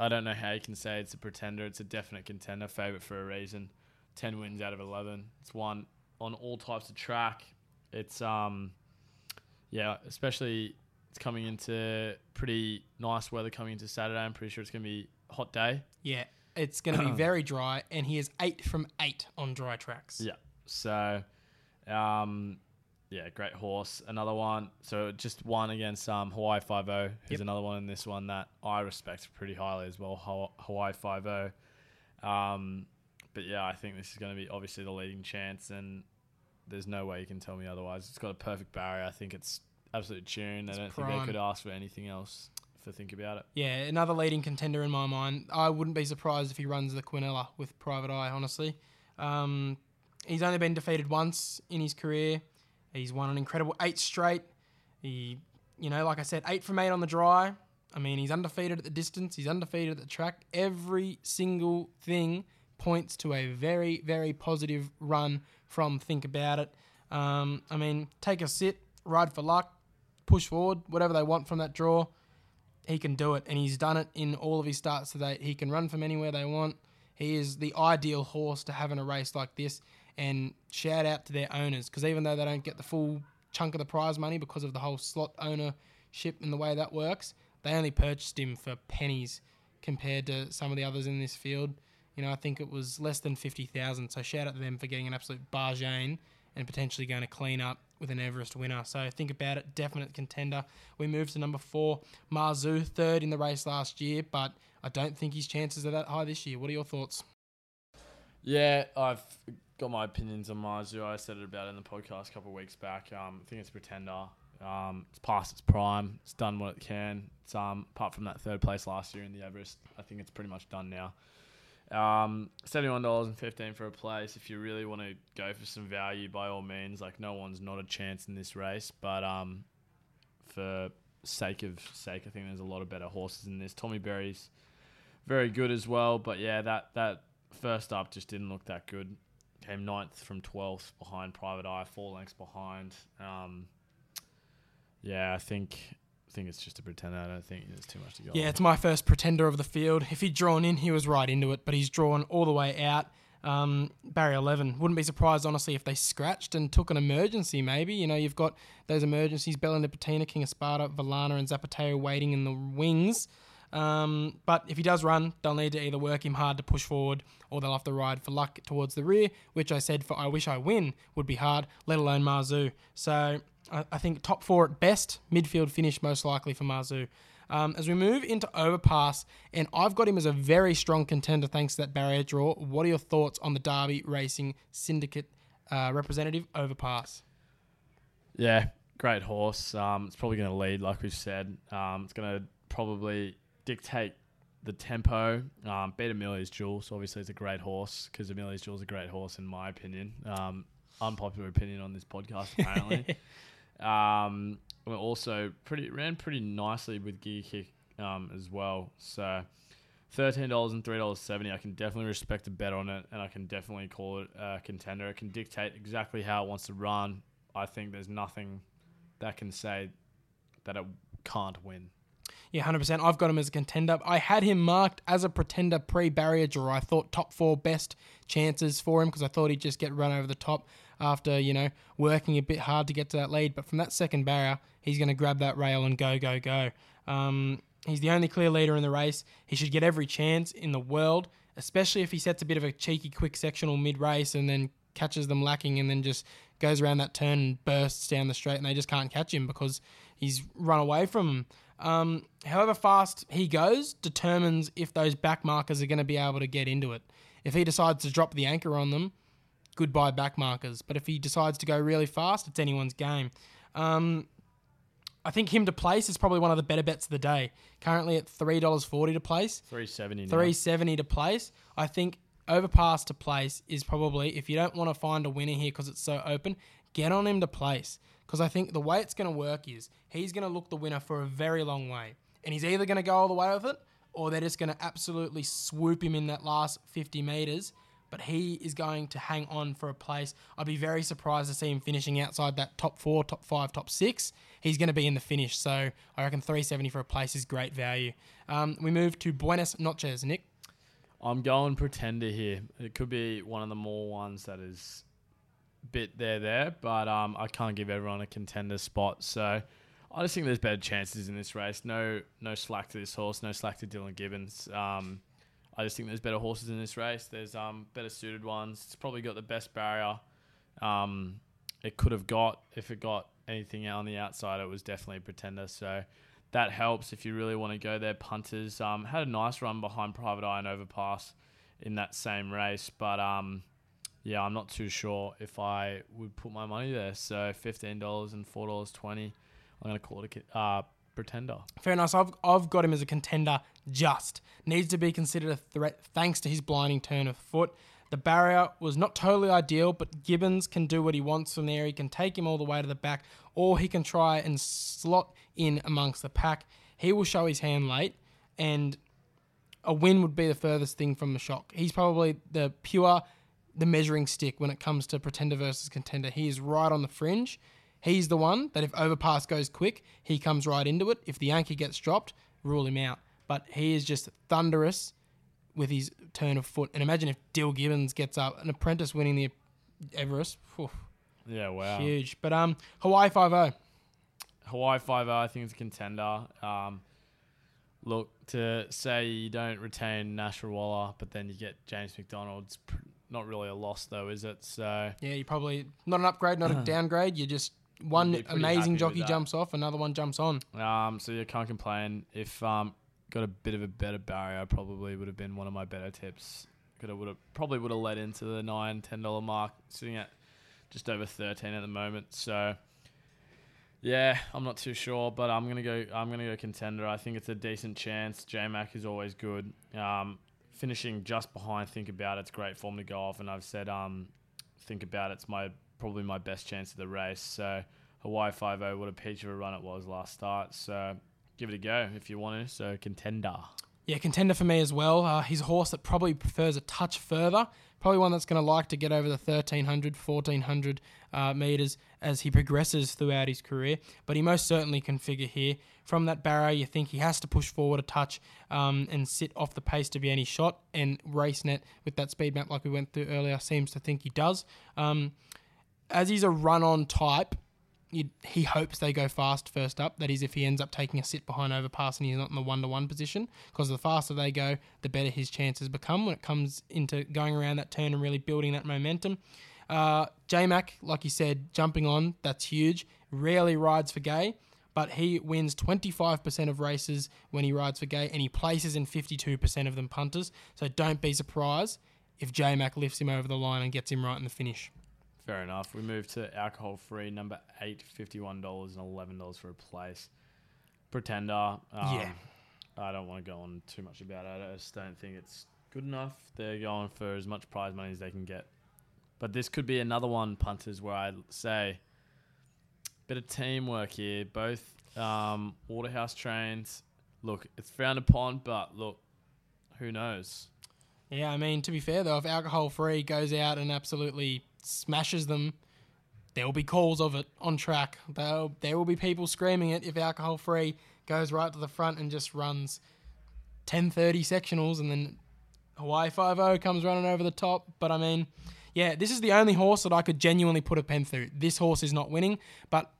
S1: I don't know how you can say it's a pretender. It's a definite contender, favorite for a reason. Ten wins out of eleven. It's one on all types of track. It's um, yeah, especially it's coming into pretty nice weather coming into Saturday. I'm pretty sure it's gonna be a hot day.
S2: yeah, it's going to be *clears throat* very dry, and he is eight from eight on dry tracks.
S1: Yeah. So, um, yeah, great horse. Another one. So just one against um Hawaii Five O. Who's
S2: Yep.
S1: another one in this one that I respect pretty highly as well. Hawaii Five O. Um, but yeah, I think this is going to be obviously the leading chance, and there's no way you can tell me otherwise. It's got a perfect barrier. I think it's absolute tune. I
S2: It's
S1: don't think
S2: prime.
S1: they could ask for anything else. If I think about it.
S2: Yeah, another leading contender in my mind. I wouldn't be surprised if he runs the Quinella with Private Eye, honestly. Um, he's only been defeated once in his career. He's won an incredible eight straight. He, you know, like I said, eight from eight on the dry. I mean, he's undefeated at the distance. He's undefeated at the track. Every single thing points to a very, very positive run from Think About It. Um, I mean, take a sit, ride for luck, push forward, whatever they want from that draw he can do it, and he's done it in all of his starts to date. He can run from anywhere they want. He is the ideal horse to have in a race like this. And shout out to their owners because even though they don't get the full chunk of the prize money because of the whole slot ownership and the way that works, they only purchased him for pennies compared to some of the others in this field. You know, I think it was less than fifty thousand. So shout out to them for getting an absolute bargain and potentially going to clean up with an Everest winner. So think about it, definite contender. We move to number four, Marzu, third in the race last year, but I don't think his chances are that high this year. What are your thoughts?
S1: Yeah, I've got my opinions on Marzu. I said it about it in the podcast a couple of weeks back. Um, I think it's a pretender. Um, it's past its prime. It's done what it can. It's um, apart from that third place last year in the Everest, I think it's pretty much done now. Um, seventy-one dollars and fifteen for a place. If you really want to go for some value, by all means. Like no one's not a chance in this race, but um, for sake of sake, I think there's a lot of better horses in this. Tommy Berry's very good as well, but yeah, that that first up just didn't look that good. Came ninth from twelfth behind Private Eye, four lengths behind. Um, yeah, I think think it's just a pretender. I don't think there's too much to go.
S2: Yeah,
S1: on.
S2: it's my first pretender of the field. If he'd drawn in, he was right into it, but he's drawn all the way out. Um, barrier 11. Wouldn't be surprised, honestly, if they scratched and took an emergency, maybe. You know, you've got those emergencies Bella Nipotina, King of Sparta, Valana, and Zapateo waiting in the wings. Um, but if he does run, they'll need to either work him hard to push forward or they'll have to ride for luck towards the rear, which I said for I Wish I Win would be hard, let alone Marzu. So I, think top four at best, midfield finish most likely for Marzu. Um, as we move into Overpass, and I've got him as a very strong contender thanks to that barrier draw. What are your thoughts on the Derby Racing Syndicate uh, representative Overpass?
S1: Yeah, great horse. Um, it's probably going to lead, like we've said. Um, it's going to probably dictate the tempo. Um, beat Amelia's Jewel, so obviously it's a great horse because Amelia's Jewel is a great horse in my opinion. Um, unpopular opinion on this podcast apparently. *laughs* um, we're also pretty ran pretty nicely with Giga Kick um, as well. So thirteen dollars and three dollars seventy. I can definitely respect a bet on it, and I can definitely call it a contender. It can dictate exactly how it wants to run. I think there's nothing that can say that it can't win.
S2: Yeah, 100%. I've got him as a contender. I had him marked as a pretender pre barrier draw. I thought top four best chances for him because I thought he'd just get run over the top after, you know, working a bit hard to get to that lead. But from that second barrier, he's going to grab that rail and go, go, go. Um, he's the only clear leader in the race. He should get every chance in the world, especially if he sets a bit of a cheeky, quick sectional mid race and then catches them lacking and then just goes around that turn and bursts down the straight and they just can't catch him because he's run away from them. Um, however fast he goes determines if those back markers are going to be able to get into it. If he decides to drop the anchor on them, goodbye back markers. But if he decides to go really fast, it's anyone's game. Um, I think him to place is probably one of the better bets of the day. Currently at three dollars forty to place,
S1: Three seventy.
S2: three seventy to place. I think overpass to place is probably if you don't want to find a winner here because it's so open, get on him to place. Because I think the way it's going to work is he's going to look the winner for a very long way, and he's either going to go all the way with it, or they're just going to absolutely swoop him in that last fifty meters. But he is going to hang on for a place. I'd be very surprised to see him finishing outside that top four, top five, top six. He's going to be in the finish, so I reckon 370 for a place is great value. Um, we move to Buenos Noches, Nick.
S1: I'm going pretender here. It could be one of the more ones that is bit there there, but um, I can't give everyone a contender spot. So I just think there's better chances in this race. No no slack to this horse. No slack to Dylan Gibbons. Um, I just think there's better horses in this race. There's um better suited ones. It's probably got the best barrier. Um, it could have got if it got anything out on the outside. It was definitely a pretender. So that helps if you really want to go there. Punters um, had a nice run behind Private Eye and Overpass in that same race, but um, yeah, I'm not too sure if I would put my money there. So fifteen dollars and four dollars twenty. I'm gonna call it a uh, pretender.
S2: Fair enough. I've, I've got him as a contender just. Needs to be considered a threat thanks to his blinding turn of foot. The barrier was not totally ideal, but Gibbons can do what he wants from there. He can take him all the way to the back, or he can try and slot in amongst the pack. He will show his hand late, and a win would be the furthest thing from the shock. He's probably the pure, the measuring stick when it comes to pretender versus contender. He is right on the fringe. He's the one that if overpass goes quick, he comes right into it. If the anchor gets dropped, rule him out. But he is just thunderous with his turn of foot. And imagine if Dill Gibbons gets up, an apprentice winning the Everest. Whew,
S1: Yeah, wow.
S2: Huge. But um, Hawaii oh. 5
S1: Hawaii 5 0, I think is a contender. Um, look to say you don't retain Nash Rawiller, but then you get James McDonald's. Pr- not really a loss though, is it? So
S2: Yeah, you probably not an upgrade, not a *clears throat* downgrade. You just one
S1: You'd be pretty
S2: amazing jockey jumps off, another one jumps on.
S1: Um, so you can't complain. If um, got a bit of a better barrier, probably would have been one of my better tips. Could have would have probably would have led into the nine ten dollar mark, sitting at just over thirteen at the moment. So Yeah, I'm not too sure, but I'm gonna go. I'm gonna go contender. I think it's a decent chance. J Mac is always good. Um, finishing just behind Think About It's great form to go off, and I've said um, Think About It's my probably my best chance of the race. So Hawaii Five O, what a peach of a run it was last start. So give it a go if you want to. So contender.
S2: Yeah, contender for me as well. Uh, he's a horse that probably prefers a touch further. Probably one that's going to like to get over the 1300, 1400 uh, meters as he progresses throughout his career. But he most certainly can figure here. From that barrow, you think he has to push forward a touch um, and sit off the pace to be any shot. And Racenet with that speed map like we went through earlier, seems to think he does. Um, as he's a run on type, you, he hopes they go fast first up. That is, if he ends up taking a sit behind overpass and he's not in the one to one position, because the faster they go, the better his chances become when it comes into going around that turn and really building that momentum. Uh, J Mac, like you said, jumping on, that's huge. Rarely rides for Gai, but he wins 25% of races when he rides for Gai, and he places in 52% of them punters. So don't be surprised if J Mac lifts him over the line and gets him right in the finish.
S1: Fair enough. We move to alcohol free, number eight, fifty-one dollars and eleven dollars for a place. Pretender. Um,
S2: Yeah.
S1: I don't want to go on too much about it. I just don't think it's good enough. They're going for as much prize money as they can get. But this could be another one, punters, where I say bit of teamwork here. Both um, Waterhouse trains. Look, it's frowned upon, but look, who knows?
S2: Yeah, I mean, to be fair though, if alcohol free goes out and absolutely smashes them, there will be calls of it on track. There'll, there will be people screaming it if alcohol free goes right to the front and just runs 10:30 sectionals and then Hawaii 5 comes running over the top. But I mean, yeah, this is the only horse that I could genuinely put a pen through. This horse is not winning, but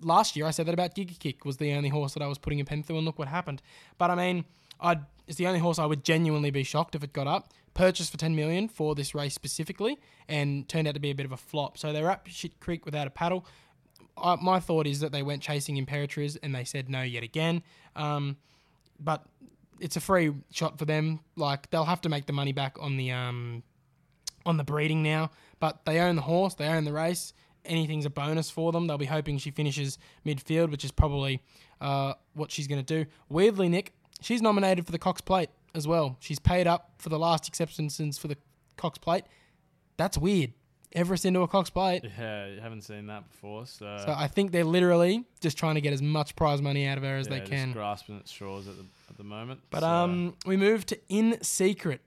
S2: last year I said that about Giga Kick was the only horse that I was putting a pen through, and look what happened. But I mean, I'd it's the only horse I would genuinely be shocked if it got up. Purchased for 10 million for this race specifically, and turned out to be a bit of a flop. So they're up shit creek without a paddle. I, my thought is that they went chasing Imperatriz and they said no yet again. Um, but it's a free shot for them. Like they'll have to make the money back on the um, on the breeding now. But they own the horse, they own the race. Anything's a bonus for them. They'll be hoping she finishes midfield, which is probably uh, what she's going to do. Weirdly, Nick, she's nominated for the Cox Plate as well. She's paid up for the last acceptances for the Cox Plate. That's weird. Everest into a Cox Plate.
S1: Yeah, you haven't seen that before, so,
S2: So I think they're literally just trying to get as much prize money out of her as
S1: yeah,
S2: they can.
S1: Grasping at straws at the at the moment.
S2: But
S1: So-
S2: um, we move to In Secret.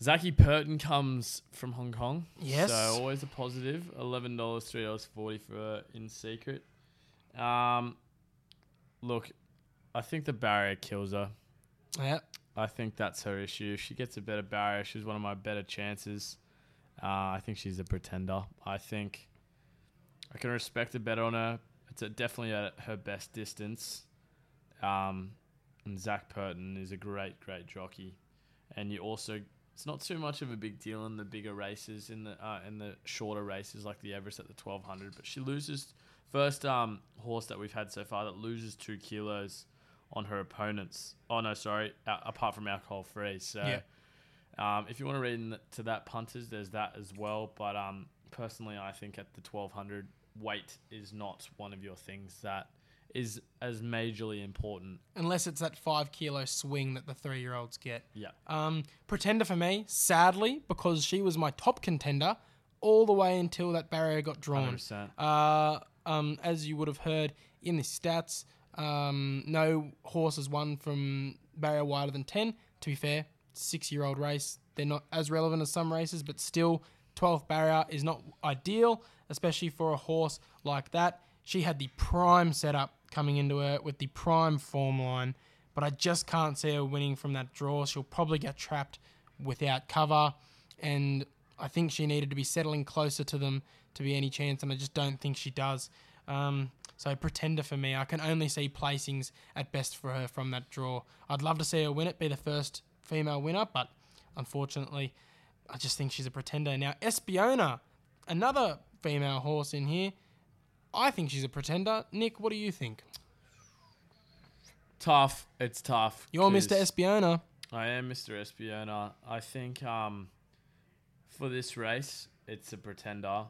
S1: Zac Purton comes from Hong Kong.
S2: Yes.
S1: So always a positive. Eleven dollars, three dollars forty for in secret. Um, look, I think the barrier kills her.
S2: Yeah,
S1: I think that's her issue. If she gets a better barrier, she's one of my better chances. Uh, I think she's a pretender. I think I can respect her better on her. It's a, definitely at her best distance. Um, and Zac Purton is a great, great jockey. And you also, it's not too much of a big deal in the bigger races, in the uh, in the shorter races like the Everest at the twelve hundred. But she loses first um, horse that we've had so far that loses two kilos on her opponents. Oh no, sorry, uh, apart from alcohol free. So.
S2: Yeah.
S1: Um, if you want to read into that punters, there's that as well. But um, personally, I think at the 1200, weight is not one of your things that is as majorly important.
S2: unless it's that five kilo swing that the three year olds get.
S1: Yeah.
S2: Um, pretender for me, sadly, because she was my top contender all the way until that barrier got drawn.
S1: 100%.
S2: Uh, um, as you would have heard in the stats, um, no horse has won from barrier wider than 10. To be fair, six year old race. They're not as relevant as some races, but still, 12th barrier is not ideal, especially for a horse like that. She had the prime setup coming into her with the prime form line, but I just can't see her winning from that draw. She'll probably get trapped without cover, and I think she needed to be settling closer to them to be any chance, and I just don't think she does. Um, so pretender for me. I can only see placings at best for her from that draw. I'd love to see her win it, be the first female winner, but unfortunately, I just think she's a pretender. Now, Espiona, another female horse in here. I think she's a pretender. Nick, what do you think?
S1: Tough. It's tough.
S2: You're Mr. Espiona.
S1: I am Mr. Espiona. I think um, for this race, it's a pretender,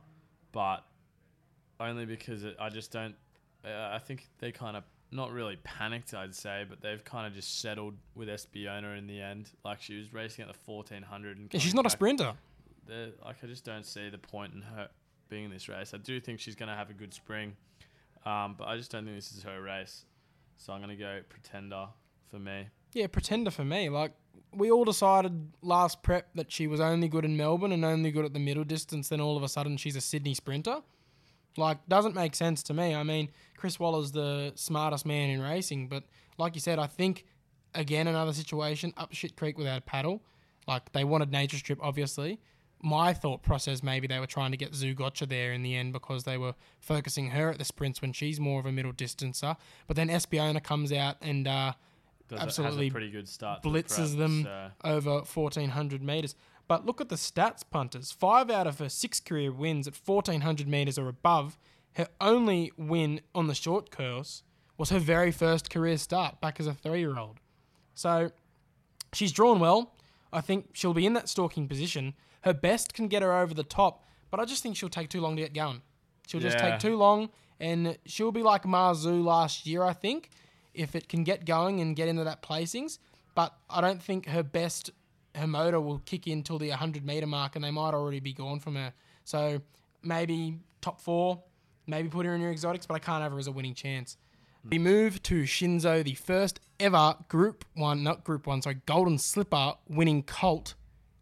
S1: but only because it, I just don't. Uh, I think they kind of not really panicked, I'd say, but they've kind of just settled with Espiona in the end. Like she was racing at the fourteen hundred, and
S2: Yeah, she's not a
S1: back-
S2: sprinter.
S1: the- Like I just don't see the point in her being in this race. I do think she's going to have a good spring, um, but I just don't think this is her race. So I'm going to go pretender for me.
S2: Yeah, pretender for me. Like we all decided last prep that she was only good in Melbourne and only good at the middle distance. Then all of a sudden she's a Sydney sprinter. Like doesn't make sense to me. I mean, Chris Waller's the smartest man in racing, but like you said, I think again another situation up shit creek without a paddle. Like they wanted nature strip, obviously. My thought process maybe they were trying to get Zougotcha there in the end because they were focusing her at the sprints when she's more of a middle distancer. But then Espiona comes out and uh,
S1: Does
S2: Absolutely
S1: pretty good start.
S2: blitzes
S1: prep,
S2: them
S1: so-
S2: over 1400 meters. But look at the stats, punters. Five out of her six career wins at 1400 meters or above. Her only win on the short course was her very first career start back as a three year old. So she's drawn well. I think she'll be in that stalking position. Her best can get her over the top, but I just think she'll take too long to get going. She'll just
S1: Yeah.
S2: take too long, and she'll be like Marzu last year, I think, if it can get going and get into that placings. But I don't think her best, her motor will kick in till the 100 meter mark, and they might already be gone from her. So maybe top four, maybe put her in your exotics, but I can't have her as a winning chance. We move to Shinzo, the first ever Group One, not Group One, sorry, Golden Slipper winning colt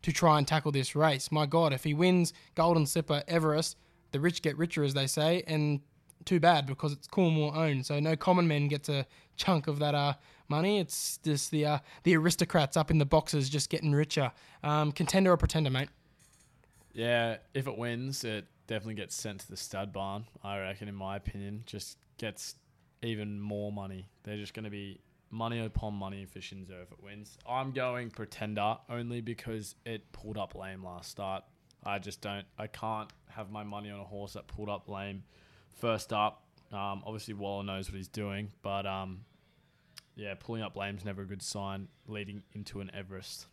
S2: to try and tackle this race. My God, if he wins Golden Slipper Everest, the rich get richer, as they say, and too bad because it's Coolmore owned, so no common men gets a chunk of that uh, money. It's just the uh, the aristocrats up in the boxes just getting richer. Um, contender or pretender, mate?
S1: Yeah, if it wins, it definitely gets sent to the stud barn. I reckon, in my opinion, just gets even more money. They're just going to be money upon money for Shinzo if it wins. I'm going pretender only because it pulled up lame last start. I just don't. I can't have my money on a horse that pulled up lame first up. Um, obviously, Waller knows what he's doing, but um, yeah, pulling up lame's never a good sign leading into an Everest.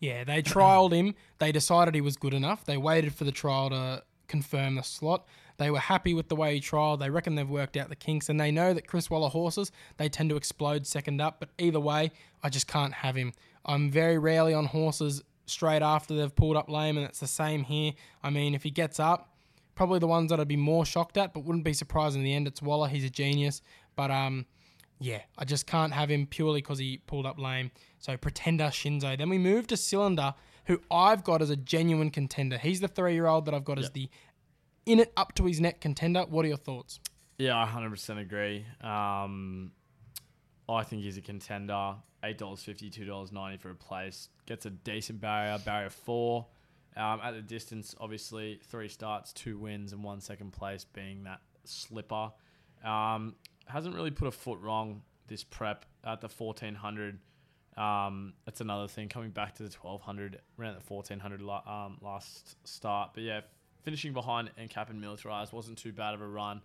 S2: Yeah, they trialed him. They decided he was good enough. They waited for the trial to confirm the slot. They were happy with the way he trialed. They reckon they've worked out the kinks, and they know that Chris Waller horses they tend to explode second up. But either way, I just can't have him. I'm very rarely on horses straight after they've pulled up lame, and it's the same here. I mean, if he gets up, probably the ones that I'd be more shocked at, but wouldn't be surprised in the end. It's Waller. He's a genius, but um, yeah, I just can't have him purely because he pulled up lame. So pretender Shinzo. Then we move to Cylinder, who I've got as a genuine contender. He's the three-year-old that I've got as the in it up to his neck contender. What are your thoughts?
S1: Yeah, I 100% agree. Um, I think he's a contender. $8.50, $2.90 for a place. Gets a decent barrier, barrier four. Um, at the distance, obviously, three starts, two wins, and one second place being that slipper. Um, hasn't really put a foot wrong this prep at the 1400. Um, that's another thing. Coming back to the 1200, ran at the 1400 um, last start. But yeah, finishing behind and Militarized wasn't too bad of a run.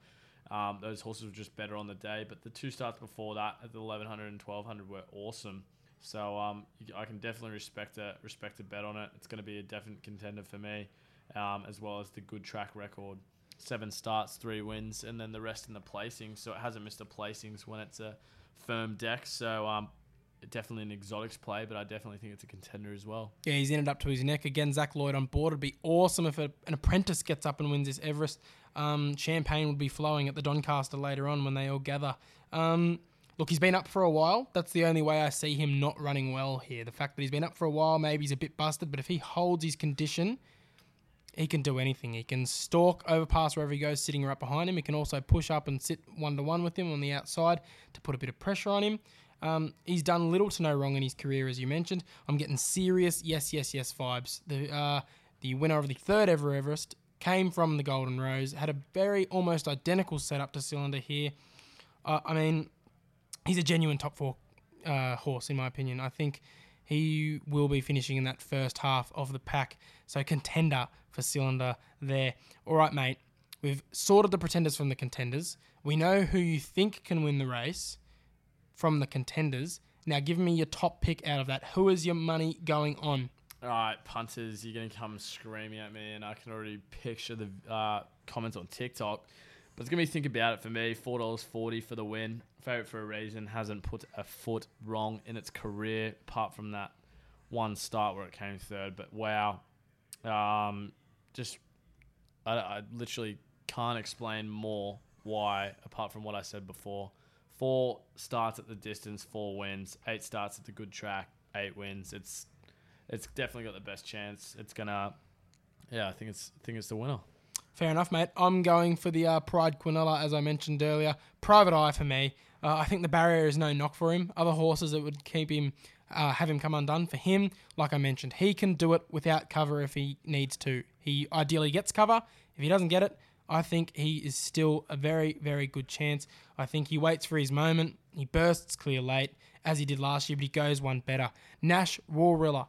S1: Um, those horses were just better on the day. But the two starts before that at the 1100 and 1200 were awesome. So um, I can definitely respect a respect a bet on it. It's going to be a definite contender for me, um, as well as the good track record. Seven starts, three wins, and then the rest in the placings. So it hasn't missed a placings when it's a firm deck. So um, definitely an exotics play, but I definitely think it's a contender as well.
S2: Yeah, he's it up to his neck again. Zac Lloyd on board. It'd be awesome if a, an apprentice gets up and wins this Everest. Um, champagne would be flowing at the Doncaster later on when they all gather. Um, look, he's been up for a while. That's the only way I see him not running well here. The fact that he's been up for a while, maybe he's a bit busted, but if he holds his condition, he can do anything. He can stalk, overpass wherever he goes, sitting right behind him. He can also push up and sit one to one with him on the outside to put a bit of pressure on him. Um, he's done little to no wrong in his career, as you mentioned. I'm getting serious yes, yes, yes vibes. The uh, the winner of the third ever Everest came from the Golden Rose. Had a very almost identical setup to Cylinder here. Uh, I mean, he's a genuine top four uh, horse in my opinion. I think he will be finishing in that first half of the pack. So contender for Cylinder there. All right, mate. We've sorted the pretenders from the contenders. We know who you think can win the race from the contenders. Now, give me your top pick out of that. Who is your money going on?
S1: All right, punters, you're going to come screaming at me, and I can already picture the uh, comments on TikTok. But it's gonna be think about it for me. Four dollars forty for the win. Favorite for a reason. Hasn't put a foot wrong in its career, apart from that one start where it came third. But wow, um, just I, I literally can't explain more why, apart from what I said before. Four starts at the distance, four wins. Eight starts at the good track, eight wins. It's it's definitely got the best chance. It's gonna, yeah, I think it's I think it's the winner.
S2: Fair enough, mate. I'm going for the uh, Pride Quinella, as I mentioned earlier. Private Eye for me. Uh, I think the barrier is no knock for him. Other horses that would keep him, uh, have him come undone. For him, like I mentioned, he can do it without cover if he needs to. He ideally gets cover. If he doesn't get it, I think he is still a very, very good chance. I think he waits for his moment. He bursts clear late, as he did last year, but he goes one better. Nash Rawiller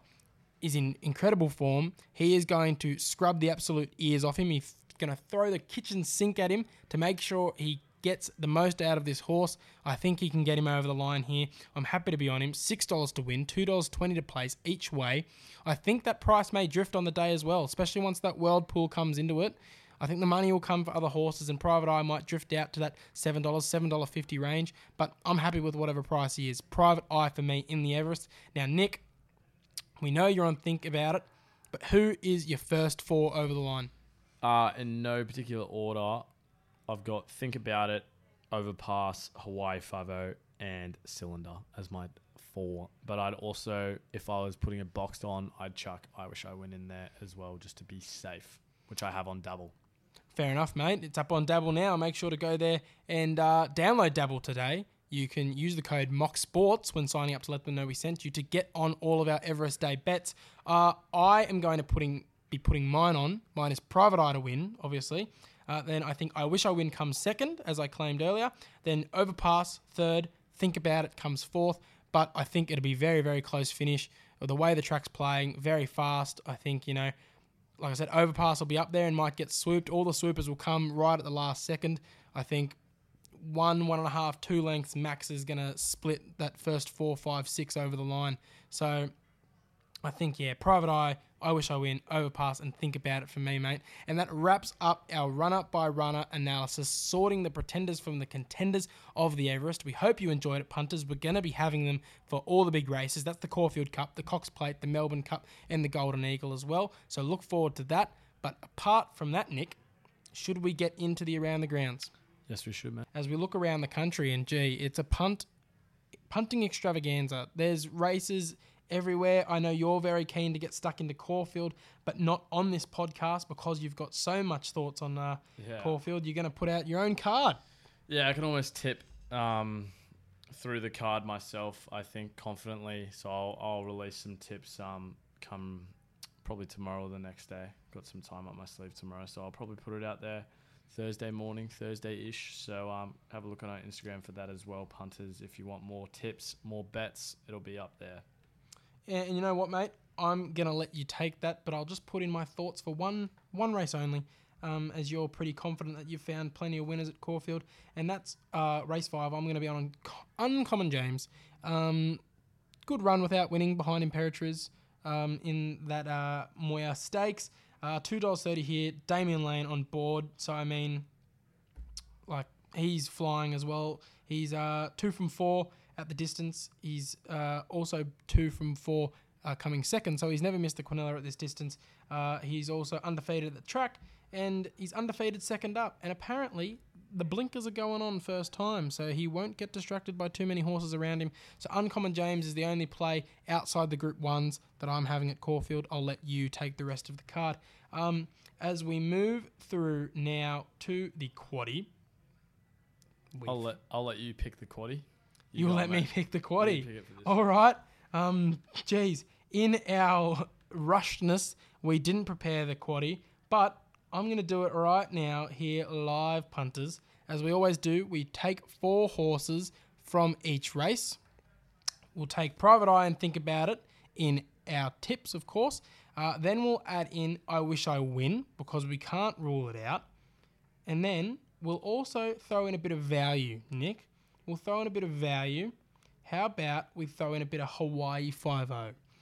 S2: is in incredible form. He is going to scrub the absolute ears off him. He's going to throw the kitchen sink at him to make sure he gets the most out of this horse. I think he can get him over the line here. I'm happy to be on him. $6 to win, $2.20 to place each way. I think that price may drift on the day as well, especially once that world pool comes into it. I think the money will come for other horses, and Private Eye might drift out to that $7, $7.50 range, but I'm happy with whatever price he is. Private Eye for me in the Everest. Now, Nick, we know you're on Think About It, but who is your first four over the line?
S1: Uh, in no particular order, I've got Think About It, Overpass, Hawaii Five-O, and Cylinder as my four. But I'd also, if I was putting a boxed on, I'd chuck I Wish I Win in there as well, just to be safe, which I have on double.
S2: Fair enough, mate. It's up on Dabble now. Make sure to go there and uh, download Dabble today. You can use the code MOCKSPORTS when signing up to let them know we sent you to get on all of our Everest Day bets. Uh, I am going to putting be putting mine on. Mine is Private Eye to win, obviously. Uh, then I think I Wish I Win comes second, as I claimed earlier. Then Overpass third. Think About It comes fourth. But I think it'll be very, very close finish. The way the track's playing, very fast. I think, you know, like I said, Overpass will be up there and might get swooped. All the swoopers will come right at the last second. I think one, one and a half, two lengths max is going to split that first four, five, six over the line. So I think, yeah, Private Eye, I Wish I Win, Overpass, and Think About It for me, mate. And that wraps up our runner by runner analysis, sorting the pretenders from the contenders of the Everest. We hope you enjoyed it, punters. We're going to be having them for all the big races. That's the Caulfield Cup, the Cox Plate, the Melbourne Cup, and the Golden Eagle as well. So look forward to that. But apart from that, Nick, should we get into the around the grounds?
S1: Yes, we should, mate.
S2: as we look around the country and gee, it's a punt punting extravaganza. There's races everywhere. I know you're very keen to get stuck into Caulfield, but not on this podcast because you've got so much thoughts on uh,
S1: Yeah.
S2: Caulfield. You're going to put out your own card.
S1: Yeah, I can almost tip um, through the card myself. I think confidently, so I'll, I'll release some tips um, come probably tomorrow or the next day. Got some time up my sleeve tomorrow, so I'll probably put it out there Thursday morning, Thursday ish. So um, have a look on our Instagram for that as well, punters. If you want more tips, more bets, it'll be up there.
S2: And, you know what, mate? I'm to let you take that, but I'll just put in my thoughts for one one race only. Um, as you're pretty confident that you've found plenty of winners at Caulfield, and that's uh, race five. I'm to be on Uncommon James. Um, good run without winning behind Imperatriz um, in that uh, Moir Stakes. Uh, Two dollars thirty here. Damian Lane on board. So I mean, like he's flying as well. He's uh, two from four at the distance. He's uh, also two from four uh, coming second. So he's never missed the Quinella at this distance. Uh, he's also undefeated at the track, and he's undefeated second up. And apparently. The blinkers are going on first time, so he won't get distracted by too many horses around him. So, Uncommon James is the only play outside the Group 1s that I'm having at Caulfield. I'll let you take the rest of the card. Um, as we move through now to the quaddy,
S1: I'll let I'll let you pick the quaddy.
S2: You
S1: go,
S2: let me pick the quaddy.
S1: pick it for this.
S2: All right. Um, geez, in our rushedness, we didn't prepare the quaddy, but I'm going to do it right now here, live punters. As we always do, we take four horses from each race. We'll take Private Eye and think about it in our tips, of course. Uh, then we'll add in I Wish I Win because we can't rule it out. And then we'll also throw in a bit of value, Nick. We'll throw in a bit of value. How about we throw in a bit of Hawaii 5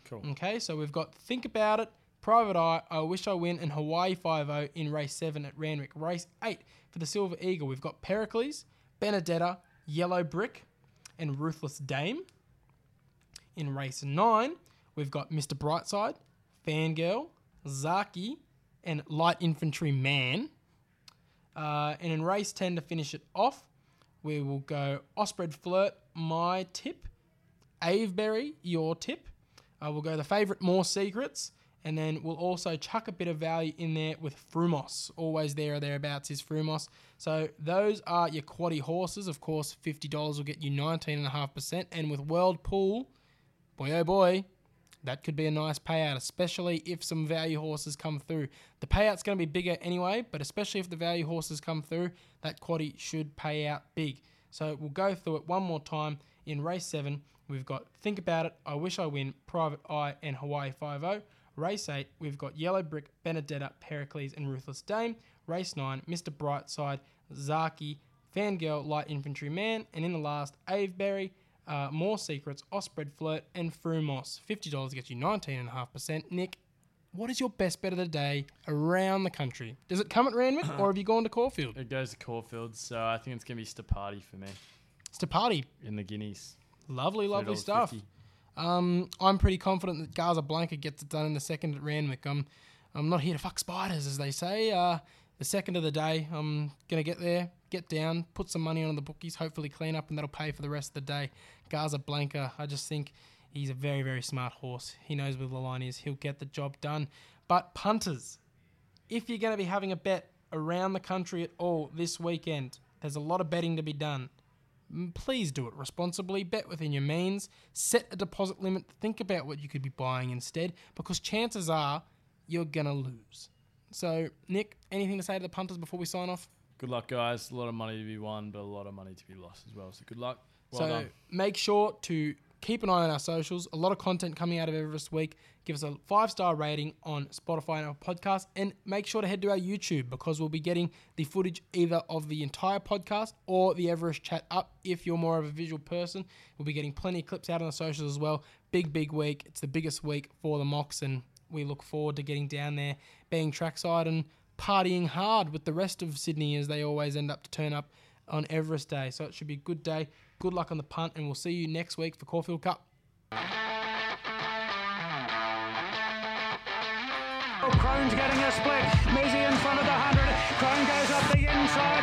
S1: Cool.
S2: Okay, so we've got Think About It, Private Eye, I Wish I Win, and Hawaii 5 0 in race 7 at Randwick. Race 8 for the Silver Eagle, we've got Pericles, Benedetta, Yellow Brick, and Ruthless Dame. In race 9, we've got Mr. Brightside, Fangirl, Zaaki, and Light Infantry Man. Uh, and in race 10 to finish it off, we will go Ospread Flirt, my tip. Aveberry, your tip. Uh, we'll go the favourite More Secrets. And then we'll also chuck a bit of value in there with Frumos. Always there or thereabouts is Frumos. So those are your quaddy horses. Of course, $50 will get you 19.5%. And with World Pool, boy oh boy, that could be a nice payout, especially if some value horses come through. The payout's going to be bigger anyway, but especially if the value horses come through, that Quaddie should pay out big. So we'll go through it one more time. In race 7, we've got Think About It, I Wish I Win, Private Eye, and Hawaii 5 Race 8, we've got Yellow Brick, Benedetta, Pericles, and Ruthless Dame. Race 9, Mr. Brightside, Zaaki, Fangirl, Light Infantry Man. And in the last, Aveberry, uh, More Secrets, Ospread Flirt, and Frumos. $50 gets you 19.5%. Nick, what is your best bet of the day around the country? Does it come at Randwick *clears throat* or have you gone to Caulfield?
S1: It goes to Caulfield, so I think it's going to be Stapati for me
S2: It's party.
S1: in the Guineas.
S2: Lovely, lovely stuff. Um, I'm pretty confident that Gaza Blanca gets it done in the second at Randwick. I'm, I'm not here to fuck spiders, as they say. Uh, the second of the day, I'm gonna get there, get down, put some money on the bookies, hopefully clean up, and that'll pay for the rest of the day. Gaza Blanca, I just think he's a very, very smart horse. He knows where the line is. He'll get the job done. But punters, if you're going to be having a bet around the country at all this weekend, there's a lot of betting to be done. Please do it responsibly, bet within your means, set a deposit limit, think about what you could be buying instead, because chances are you're going to lose. So, Nick, anything to say to the punters before we sign off?
S1: Good luck, guys. A lot of money to be won, but a lot of money to be lost as well. So good luck. Well
S2: so
S1: done.
S2: make sure to keep an eye on our socials. A lot of content coming out of Everest Week. Give us a five star rating on Spotify and our podcast, and make sure to head to our YouTube because we'll be getting the footage either of the entire podcast or the Everest chat up. If you're more of a visual person, we'll be getting plenty of clips out on the socials as well. Big big week. It's the biggest week for the mocks, and we look forward to getting down there, being trackside and partying hard with the rest of Sydney as they always end up to turn up on Everest Day. So it should be a good day. Good luck on the punt, and we'll see you next week for Caulfield Cup.
S3: Oh, Crone's getting a split. Mizzy in front of the 100. Crone goes up the inside